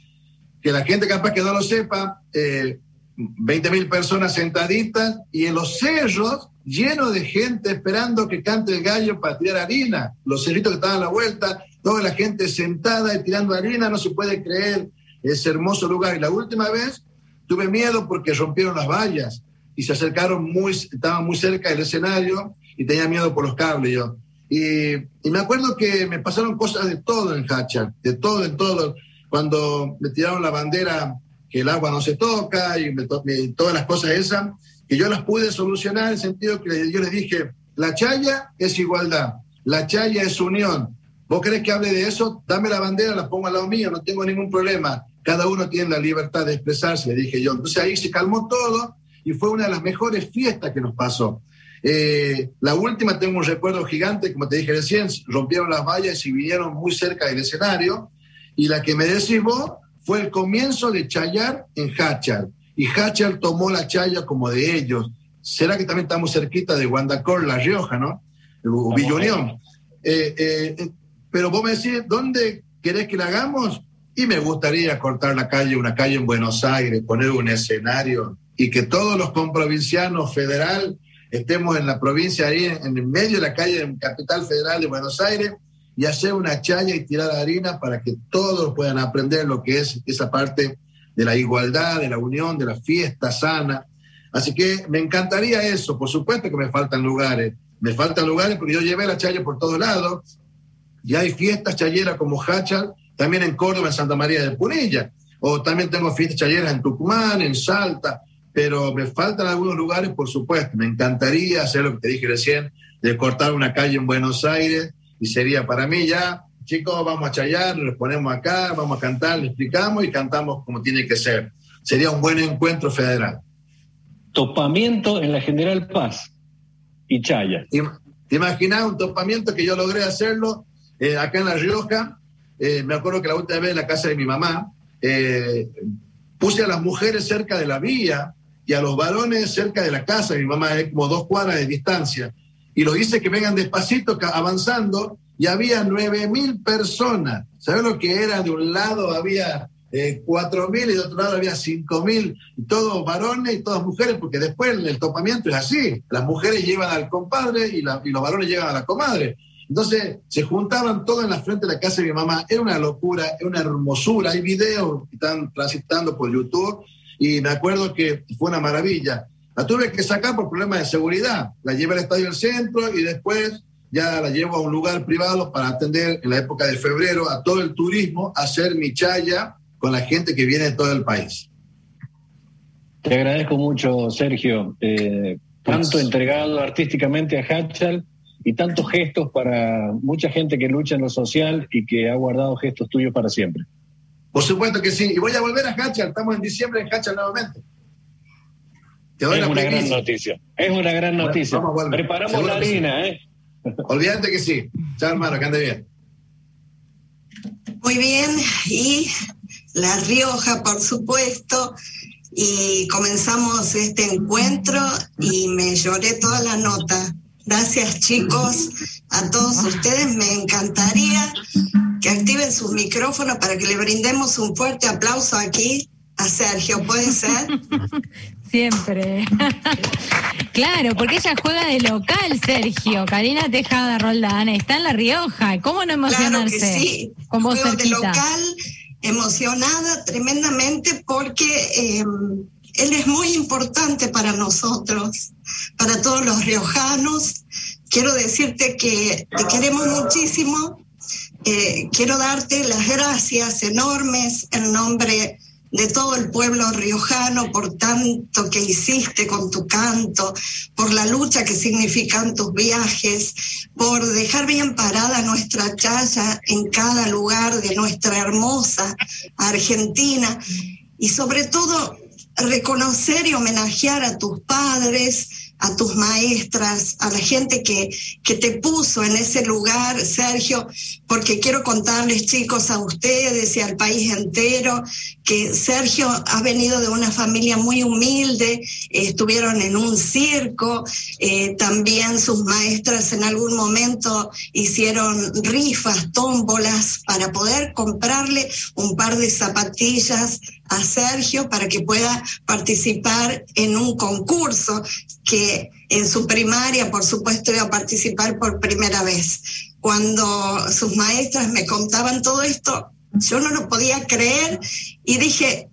S3: que la gente capaz que no lo sepa, eh, 20 mil personas sentaditas y en los cerros lleno de gente esperando que cante el gallo para tirar harina. Los cerritos que estaban a la vuelta, toda la gente sentada y tirando harina, no se puede creer ese hermoso lugar. Y la última vez Tuve miedo porque rompieron las vallas y se acercaron muy, estaban muy cerca del escenario y tenía miedo por los cables yo. Y, me acuerdo que me pasaron cosas de todo en Hacha, de todo, de todo. Cuando me tiraron la bandera que el agua no se toca y, todas las cosas esas, que yo las pude solucionar en el sentido que yo les dije, la chaya es igualdad, la chaya es unión. ¿Vos querés que hable de eso? Dame la bandera, la pongo al lado mío, no tengo ningún problema cada uno tiene la libertad de expresarse, le dije yo. Entonces ahí se calmó todo y fue una de las mejores fiestas que nos pasó. Eh, la última tengo un recuerdo gigante, como te dije recién, rompieron las vallas y vinieron muy cerca del escenario. Y la que me decís fue el comienzo de Chayar en Hachar. Y Hachar tomó la chaya como de ellos. ¿Será que también estamos cerquita de Guandacor, La Rioja, no? Villa eh, eh, pero vos me decís, ¿dónde querés que la hagamos? Y me gustaría cortar la calle, una calle en Buenos Aires, poner un escenario y que todos los comprovincianos federal estemos en la provincia ahí, en el medio de la calle de capital federal de Buenos Aires y hacer una chaya y tirar harina para que todos puedan aprender lo que es esa parte de la igualdad, de la unión, de la fiesta sana. Así que me encantaría eso. Por supuesto que me faltan lugares. Me faltan lugares porque yo llevé la chaya por todos lados. Y hay fiestas chayeras como Hachal, también en Córdoba, en Santa María de Punilla, o también tengo fiestas chayeras en Tucumán, en Salta, pero me faltan algunos lugares, por supuesto. Me encantaría hacer lo que te dije recién, de cortar una calle en Buenos Aires, y sería para mí ya, chicos, vamos a chayar, nos ponemos acá, vamos a cantar, le explicamos y cantamos como tiene que ser. Sería un buen encuentro federal.
S10: Topamiento en la General Paz y Chaya.
S3: ¿Te imaginas un topamiento que yo logré hacerlo eh, acá en La Rioja? Eh, me acuerdo que la última vez en la casa de mi mamá, eh, puse a las mujeres cerca de la vía y a los varones cerca de la casa de mi mamá, es como dos cuadras de distancia. Y lo hice que vengan despacito, avanzando, y había nueve mil personas. ¿Sabes lo que era? De un lado había eh, cuatro mil y de otro lado había cinco mil, todos varones y todas mujeres, porque después el topamiento es así. Las mujeres llevan al compadre y, y los varones llevan a la comadre. Entonces se juntaban todos en la frente de la casa de mi mamá. Era una locura, era una hermosura. Hay videos que están transitando por YouTube y me acuerdo que fue una maravilla. La tuve que sacar por problemas de seguridad. La llevé al estadio del centro y después ya la llevo a un lugar privado para atender en la época de febrero a todo el turismo, a hacer mi chaya con la gente que viene de todo el país.
S10: Te agradezco mucho, Sergio. Eh, tanto entregado artísticamente a Hatchal y tantos gestos para mucha gente que lucha en lo social y que ha guardado gestos tuyos para siempre.
S3: Por supuesto que sí. Y voy a volver a Hachal. Estamos en diciembre en Hachal nuevamente.
S10: Es una gran noticia. Es una gran noticia. Preparamos la harina, ¿eh?
S3: Olvídate que sí. Chao, hermano, que ande bien.
S11: Muy bien, y La Rioja, por supuesto, y comenzamos este encuentro y me lloré toda la nota. Gracias chicos, a todos ustedes. Me encantaría que activen sus micrófonos para que le brindemos un fuerte aplauso aquí a Sergio, ¿puede ser?
S2: Siempre. claro, porque ella juega de local, Sergio. Karina Tejada Roldán está en La Rioja. ¿Cómo no emocionarse?
S11: Claro que sí.
S2: Con vos
S11: de local, emocionada tremendamente porque eh, él es muy importante para nosotros, para todos los riojanos. Quiero decirte que te queremos muchísimo. Eh, quiero darte las gracias enormes en nombre de todo el pueblo riojano por tanto que hiciste con tu canto, por la lucha que significan tus viajes, por dejar bien parada nuestra chaya en cada lugar de nuestra hermosa Argentina y sobre todo reconocer y homenajear a tus padres, a tus maestras, a la gente que, que te puso en ese lugar, Sergio, porque quiero contarles, chicos, a ustedes y al país entero, que Sergio ha venido de una familia muy humilde, estuvieron en un circo, eh, también sus maestras en algún momento hicieron rifas, tómbolas, para poder comprarle un par de zapatillas a Sergio para que pueda participar en un concurso que en su primaria, por supuesto, iba a participar por primera vez. Cuando sus maestras me contaban todo esto, yo no lo podía creer y dije,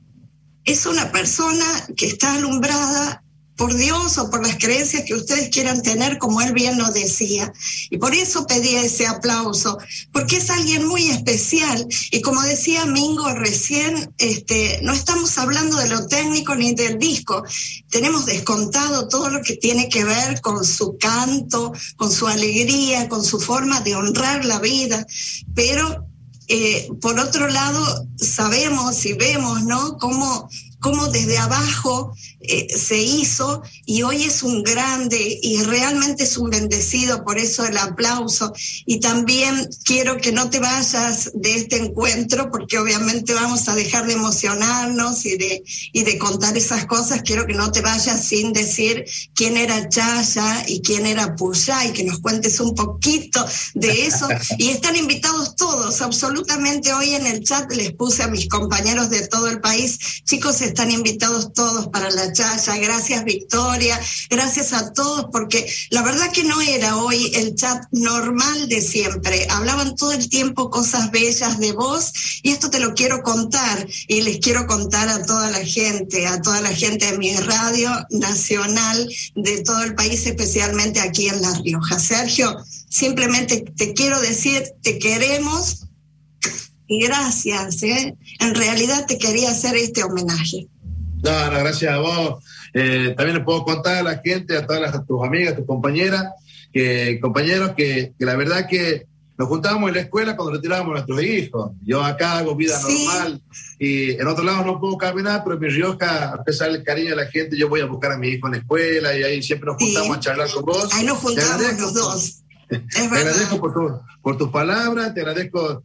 S11: es una persona que está alumbrada por Dios o por las creencias que ustedes quieran tener, como él bien lo decía. Y por eso pedí ese aplauso, porque es alguien muy especial. Y como decía Mingo recién, este, no estamos hablando de lo técnico ni del disco. Tenemos descontado todo lo que tiene que ver con su canto, con su alegría, con su forma de honrar la vida. Pero eh, por otro lado, sabemos y vemos, ¿no? Cómo, cómo desde abajo eh, se hizo y hoy es un grande y realmente es un bendecido, por eso el aplauso. Y también quiero que no te vayas de este encuentro porque obviamente vamos a dejar de emocionarnos y de, y de contar esas cosas. Quiero que no te vayas sin decir quién era Chaya y quién era Puyá y que nos cuentes un poquito de eso. Y están invitados todos, absolutamente hoy en el chat les puse a mis compañeros de todo el país, chicos, están invitados todos para la Chaya, gracias Victoria, gracias a todos, porque la verdad que no era hoy el chat normal de siempre. Hablaban todo el tiempo cosas bellas de vos y esto te lo quiero contar y les quiero contar a toda la gente, a toda la gente de mi radio nacional de todo el país, especialmente aquí en La Rioja. Sergio, simplemente te quiero decir, te queremos y gracias. ¿eh? En realidad te quería hacer este homenaje.
S3: No, no, gracias a vos. Eh, también le puedo contar a la gente, a todas las, tus amigas, tus compañeras, que, compañeros, que, la verdad que nos juntábamos en la escuela cuando retirábamos a nuestros hijos. Yo acá hago vida normal y en otro lado no puedo caminar, pero en mi Rioja, a pesar del cariño de la gente, yo voy a buscar a mi hijo en la escuela y ahí siempre nos juntamos a charlar con vos.
S11: Ahí nos juntamos los dos.
S3: te agradezco por, por tus palabras, te agradezco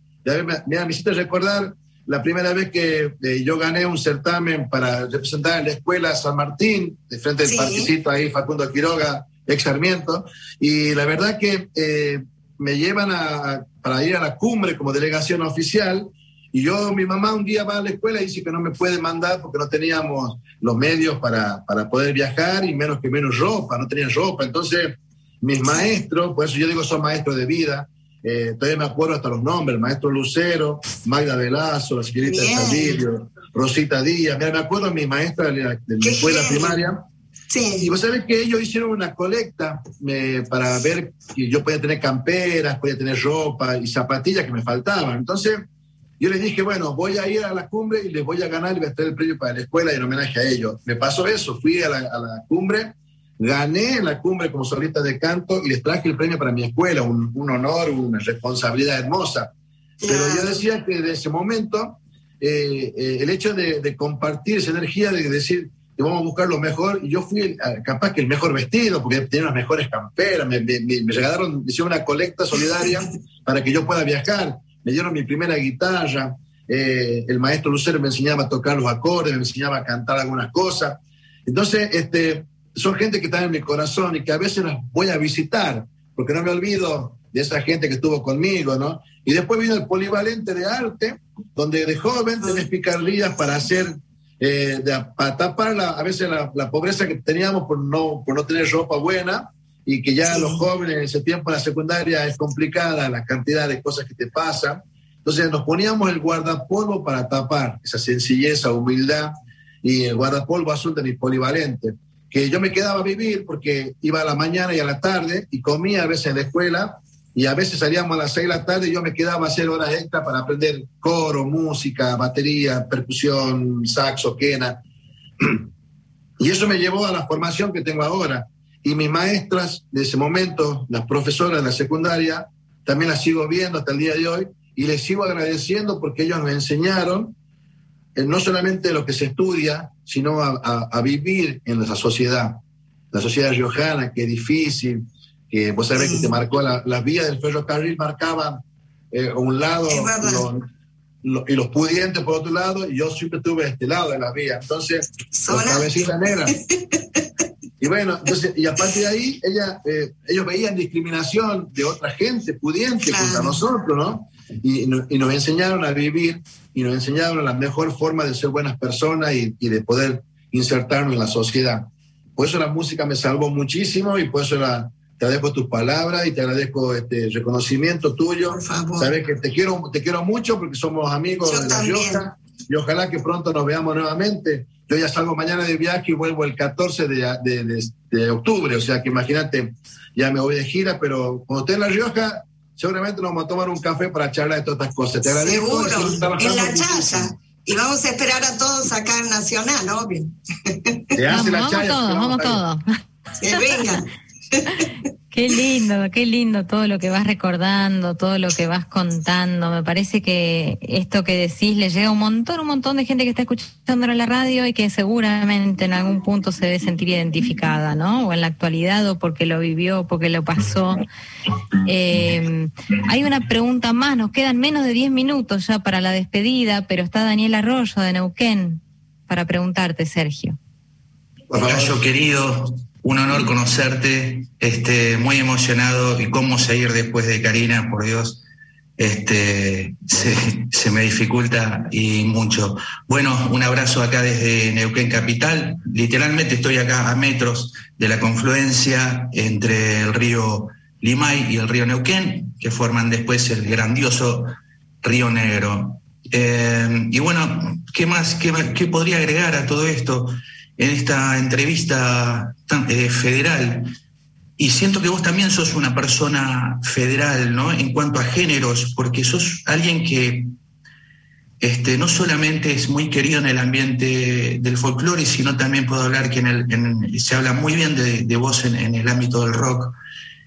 S3: Mira, me hiciste recordar la primera vez que eh, yo gané un certamen para representar en la escuela San Martín, de frente del particito ahí Facundo Quiroga, ex Sarmiento, y la verdad que eh, me llevan a, para ir a la cumbre como delegación oficial, y yo, mi mamá un día va a la escuela y dice que no me puede mandar porque no teníamos los medios para, para poder viajar y menos que menos ropa, no tenían ropa. Entonces, mis maestros, por eso yo digo son maestros de vida, eh, todavía me acuerdo hasta los nombres, el maestro Lucero, Magda Velazo, la señorita Salirio, Rosita Díaz, mira, me acuerdo de mi maestra de la, escuela primaria. Sí. Y vos sabés que ellos hicieron una colecta eh, para ver que yo podía tener camperas, podía tener ropa y zapatillas que me faltaban. Entonces, yo les dije, bueno, voy a ir a la cumbre y les voy a ganar y voy a estar el premio para la escuela y en homenaje a ellos. Me pasó eso, fui a la, a la cumbre Gané en la cumbre como solista de canto y les traje el premio para mi escuela, un, honor, una responsabilidad hermosa. Pero yo decía que desde ese momento, eh, eh, el hecho de, compartir esa energía, de decir que vamos a buscar lo mejor, y yo fui capaz que el mejor vestido, porque tenía las mejores camperas, me, me, me regalaron, hicieron una colecta solidaria para que yo pueda viajar. me dieron mi primera guitarra, eh, el maestro Lucero me enseñaba a tocar los acordes, me enseñaba a cantar algunas cosas. Entonces, este, son gente que está en mi corazón y que a veces las voy a visitar, porque no me olvido de esa gente que estuvo conmigo, ¿no? Y después vino el polivalente de arte, donde de joven tenés picardías para hacer, eh, para tapar a veces la, pobreza que teníamos por no, por no tener ropa buena y que ya los jóvenes en ese tiempo en la secundaria es complicada la cantidad de cosas que te pasan. Entonces nos poníamos el guardapolvo para tapar esa sencillez, humildad y el guardapolvo azul de mi polivalente, que yo me quedaba a vivir porque iba a la mañana y a la tarde y comía a veces en la escuela y a veces salíamos a las seis de la tarde y yo me quedaba a hacer horas extra para aprender coro, música, batería, percusión, saxo, quena. Y eso me llevó a la formación que tengo ahora. Y mis maestras de ese momento, las profesoras de la secundaria, también las sigo viendo hasta el día de hoy y les sigo agradeciendo porque ellos me enseñaron no solamente lo que se estudia, sino a, vivir en esa sociedad. La sociedad riojana, que es difícil, que vos sabés que te marcó la, las vías del ferrocarril marcaban eh, un lado y los pudientes por otro lado, y yo siempre estuve este lado de la vía. Entonces, la cabecita negra. Y bueno, entonces, y a partir de ahí, ella, eh, ellos veían discriminación de otra gente pudiente contra nosotros, ¿no? Y, y, nos enseñaron a vivir y nos enseñaron la mejor forma de ser buenas personas y, y, de poder insertarnos en la sociedad. Por eso la música me salvó muchísimo y por eso la, te agradezco tus palabras y te agradezco este reconocimiento tuyo. Por favor. Sabes que te quiero, te quiero mucho porque somos amigos de la Rioja y ojalá que pronto nos veamos nuevamente. Yo ya salgo mañana de viaje y vuelvo el 14 de, de, de, octubre, o sea que imagínate, ya me voy de gira, pero cuando esté en La Rioja, seguramente nos vamos a tomar un café para charlar de todas estas cosas. Te agradezco.
S11: Seguro, en la chaya. Y vamos a esperar a todos acá en Nacional, obvio.
S2: vamos, la vamos todos, vamos todos.
S11: Que vengan.
S2: Qué lindo, qué lindo todo lo que vas recordando, todo lo que vas contando. Me parece que esto que decís le llega a un montón, un montón de gente que está escuchando en la radio y que seguramente en algún punto se debe sentir identificada, ¿no? O en la actualidad, o porque lo vivió, o porque lo pasó. Eh, hay una pregunta más, nos quedan menos de 10 minutos ya para la despedida, pero está Daniel Arroyo de Neuquén para preguntarte, Sergio.
S12: yo querido, un honor conocerte, este, muy emocionado y cómo seguir después de Karina, por Dios, este, se, me dificulta y mucho. Bueno, un abrazo acá desde Neuquén Capital. Literalmente estoy acá a metros de la confluencia entre el río Limay y el río Neuquén, que forman después el grandioso río Negro. Eh, y bueno, ¿qué más? Qué, ¿Qué podría agregar a todo esto? En esta entrevista eh, federal. Y siento que vos también sos una persona federal, ¿no? En cuanto a géneros, porque sos alguien que este, no solamente es muy querido en el ambiente del folclore, sino también puedo hablar que en se habla muy bien de, vos en, el ámbito del rock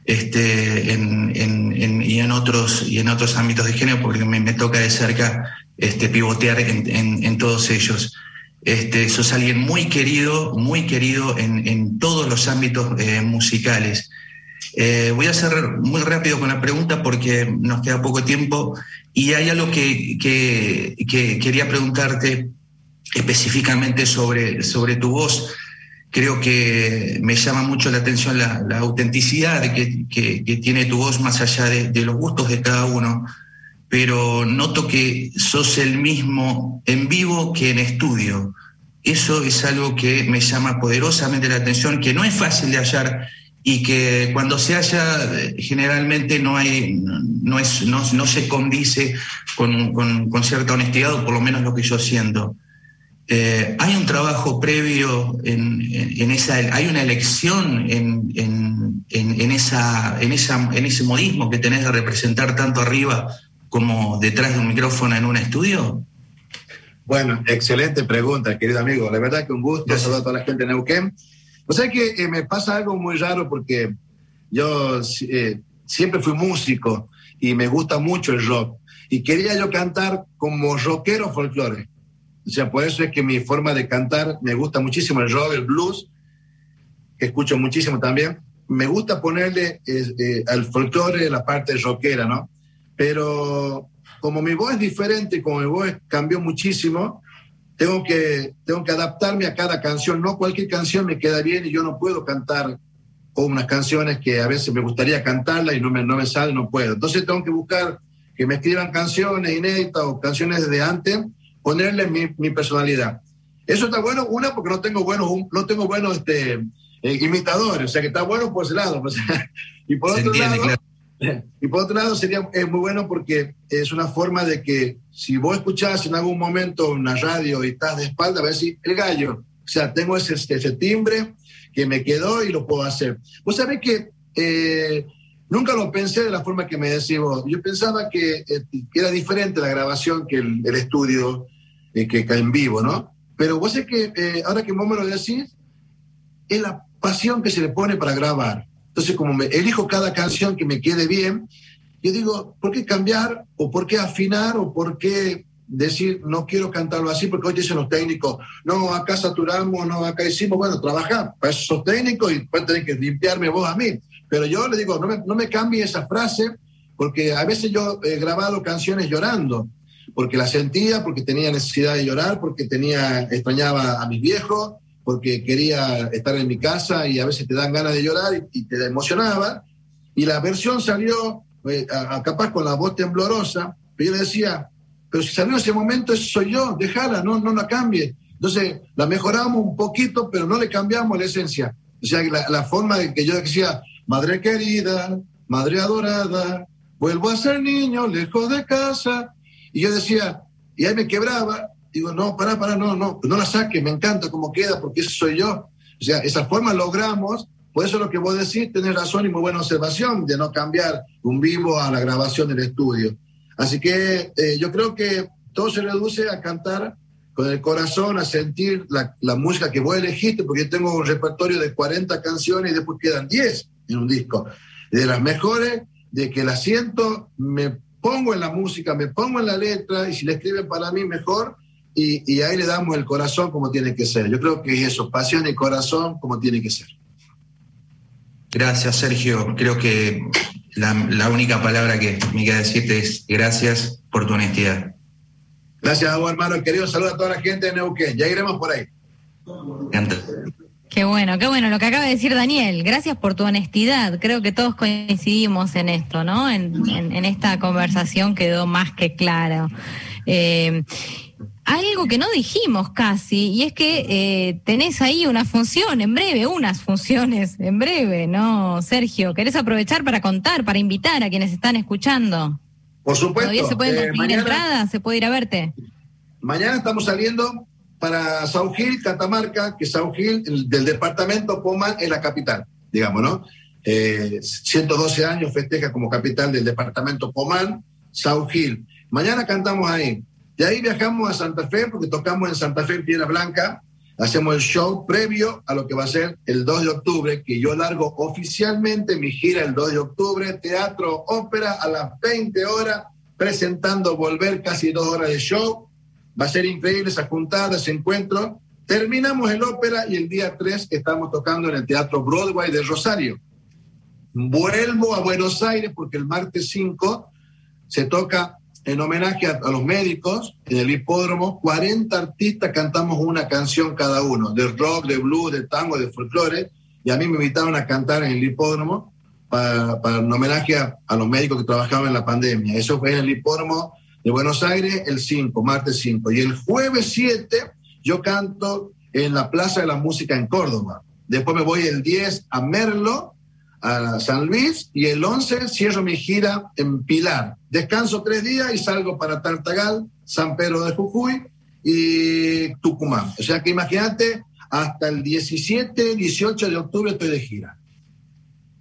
S12: este, y, en otros, y en otros ámbitos de género, porque me, toca de cerca este, pivotear en todos ellos. Este, sos alguien muy querido, muy querido en, todos los ámbitos eh, musicales. Eh, voy a ser muy rápido con la pregunta porque nos queda poco tiempo y hay algo que, quería preguntarte específicamente sobre, sobre tu voz. Creo que me llama mucho la atención la, autenticidad que, tiene tu voz más allá de los gustos de cada uno pero noto que sos el mismo en vivo que en estudio. Eso es algo que me llama poderosamente la atención, que no es fácil de hallar y que cuando se halla generalmente no, hay, no, es, no, se condice con, con, cierta honestidad, o por lo menos lo que yo siento. Eh, hay un trabajo previo en, en, esa, hay una elección en, en, en, esa, en, esa, en ese modismo que tenés de representar tanto arriba como detrás de un micrófono en un estudio?
S3: Bueno, excelente pregunta, querido amigo. La verdad que un gusto saludar a toda la gente de Neuquén. O sea que eh, me pasa algo muy raro porque yo eh, siempre fui músico y me gusta mucho el rock. Y quería yo cantar como rockero folclore. O sea, por eso es que mi forma de cantar me gusta muchísimo el rock, el blues, que escucho muchísimo también. Me gusta ponerle eh, al folclore la parte rockera, ¿no? Pero como mi voz es diferente, como mi voz cambió muchísimo, tengo que, tengo que adaptarme a cada canción. No cualquier canción me queda bien y yo no puedo cantar o unas canciones que a veces me gustaría cantarla y no me, no me sale, no puedo. Entonces tengo que buscar que me escriban canciones inéditas o canciones de antes, ponerle mi, mi personalidad. Eso está bueno, una, porque no tengo buenos, no tengo buenos este, eh, imitadores, o sea que está bueno por ese lado. Pues. y por otro lado, y por otro lado sería es muy bueno porque es una forma de que si vos escuchás en algún momento una radio y estás de espalda, a ver si el gallo, o sea, tengo ese, ese timbre que me quedó y lo puedo hacer. Vos sabés que eh, nunca lo pensé de la forma que me decís vos. Yo pensaba que, eh, era diferente la grabación que el, estudio eh, que, en vivo, ¿no? Pero vos sabés que ahora que vos me lo decís, es la pasión que se le pone para grabar. Entonces, como me elijo cada canción que me quede bien, yo digo, ¿por qué cambiar? ¿O por qué afinar? ¿O por qué decir, no quiero cantarlo así? Porque hoy dicen los técnicos, no, acá saturamos, no, acá hicimos, bueno, trabajar, para eso sos técnico y después tenés que limpiarme vos a mí. Pero yo le digo, no me, no me cambie esa frase, porque a veces yo he grabado canciones llorando, porque la sentía, porque tenía necesidad de llorar, porque tenía, extrañaba a mis viejos, porque quería estar en mi casa y a veces te dan ganas de llorar y, te emocionaba. Y la versión salió eh, capaz con la voz temblorosa, pero yo le decía, pero si salió en ese momento, eso soy yo, déjala, no, no la cambie. Entonces la mejoramos un poquito, pero no le cambiamos la esencia. O sea, la, la forma de que yo decía, madre querida, madre adorada, vuelvo a ser niño lejos de casa. Y yo decía, y ahí me quebraba, digo, no, para, para, no, no, no la saque, me encanta cómo queda, porque eso soy yo. O sea, esa forma logramos, por eso lo que vos decís, tenés razón y muy buena observación de no cambiar un vivo a la grabación del estudio. Así que eh, yo creo que todo se reduce a cantar con el corazón, a sentir la, la, música que vos elegiste, porque yo tengo un repertorio de 40 canciones y después quedan 10 en un disco. De las mejores, de que la siento, me pongo en la música, me pongo en la letra y si la escriben para mí mejor y, ahí le damos el corazón como tiene que ser. Yo creo que es eso, pasión y corazón como tiene que ser.
S12: Gracias, Sergio. Creo que la, única palabra que me queda decirte es gracias por tu honestidad.
S3: Gracias, hermano. Querido, saludo a toda la gente de Neuquén. Ya iremos por ahí.
S2: Qué bueno, qué bueno lo que acaba de decir Daniel. Gracias por tu honestidad. Creo que todos coincidimos en esto, ¿no? En, en, esta conversación quedó más que claro. Eh, algo que no dijimos casi, y es que eh, tenés ahí una función en breve, unas funciones en breve, ¿no, Sergio? ¿Querés aprovechar para contar, para invitar a quienes están escuchando?
S3: Por supuesto.
S2: ¿Todavía se pueden eh, conseguir entradas? ¿Se puede ir a verte?
S3: Mañana estamos saliendo para Sao Gil, Catamarca, que Sao Gil, del departamento Pomán, es la capital, digamos, ¿no? 112 eh, años festeja como capital del departamento Pomán, Sao Gil. Mañana cantamos ahí. De ahí viajamos a Santa Fe porque tocamos en Santa Fe, en Piedra Blanca. Hacemos el show previo a lo que va a ser el 2 de octubre, que yo largo oficialmente mi gira el 2 de octubre, teatro, ópera a las 20 horas, presentando Volver, casi dos horas de show. Va a ser increíble esa juntada, ese encuentro. Terminamos el ópera y el día 3 estamos tocando en el Teatro Broadway de Rosario. Vuelvo a Buenos Aires porque el martes 5 se toca en homenaje a, los médicos en el hipódromo. 40 artistas cantamos una canción cada uno, de rock, de blues, de tango, de folclore. Y a mí me invitaron a cantar en el hipódromo para, para en homenaje a, los médicos que trabajaban en la pandemia. Eso fue en el hipódromo de Buenos Aires el 5, martes 5. Y el jueves 7 yo canto en la Plaza de la Música en Córdoba. Después me voy el 10 a Merlo a San Luis y el 11 cierro mi gira en Pilar. Descanso tres días y salgo para Tartagal, San Pedro de Jujuy y Tucumán. O sea que imagínate, hasta el 17, 18 de octubre estoy de gira.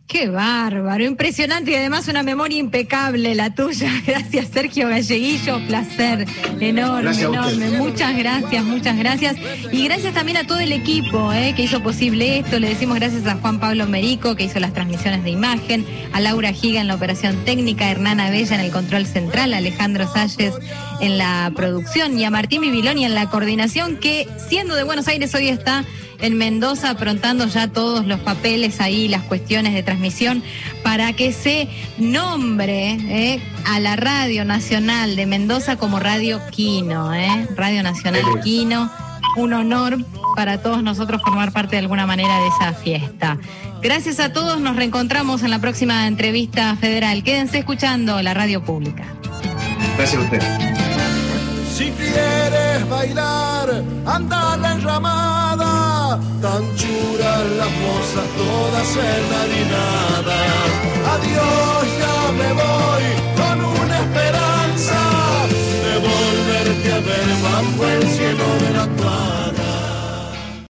S2: Qué bárbaro, impresionante y además una memoria impecable la tuya. Gracias Sergio Galleguillo, placer enorme, enorme. Muchas gracias, muchas gracias. Y gracias también a todo el equipo eh, que hizo posible esto. Le decimos gracias a Juan Pablo Merico que hizo las transmisiones de imagen, a Laura Giga en la operación técnica, a Hernán Abella en el control central, a Alejandro Salles en la producción y a Martín Bibiloni en la coordinación que siendo de Buenos Aires hoy está en Mendoza, aprontando ya todos los papeles ahí, las cuestiones de transmisión, para que se nombre eh, a la Radio Nacional de Mendoza como Radio Quino, eh, Radio Nacional Quino. Un honor para todos nosotros formar parte de alguna manera de esa fiesta. Gracias a todos, nos reencontramos en la próxima entrevista federal. Quédense escuchando la radio pública.
S3: Gracias a usted.
S1: Si quieres bailar, anda la enramada, tan churas las mozas todas enharinadas. Adiós, ya me voy con una esperanza de volverte a ver bajo el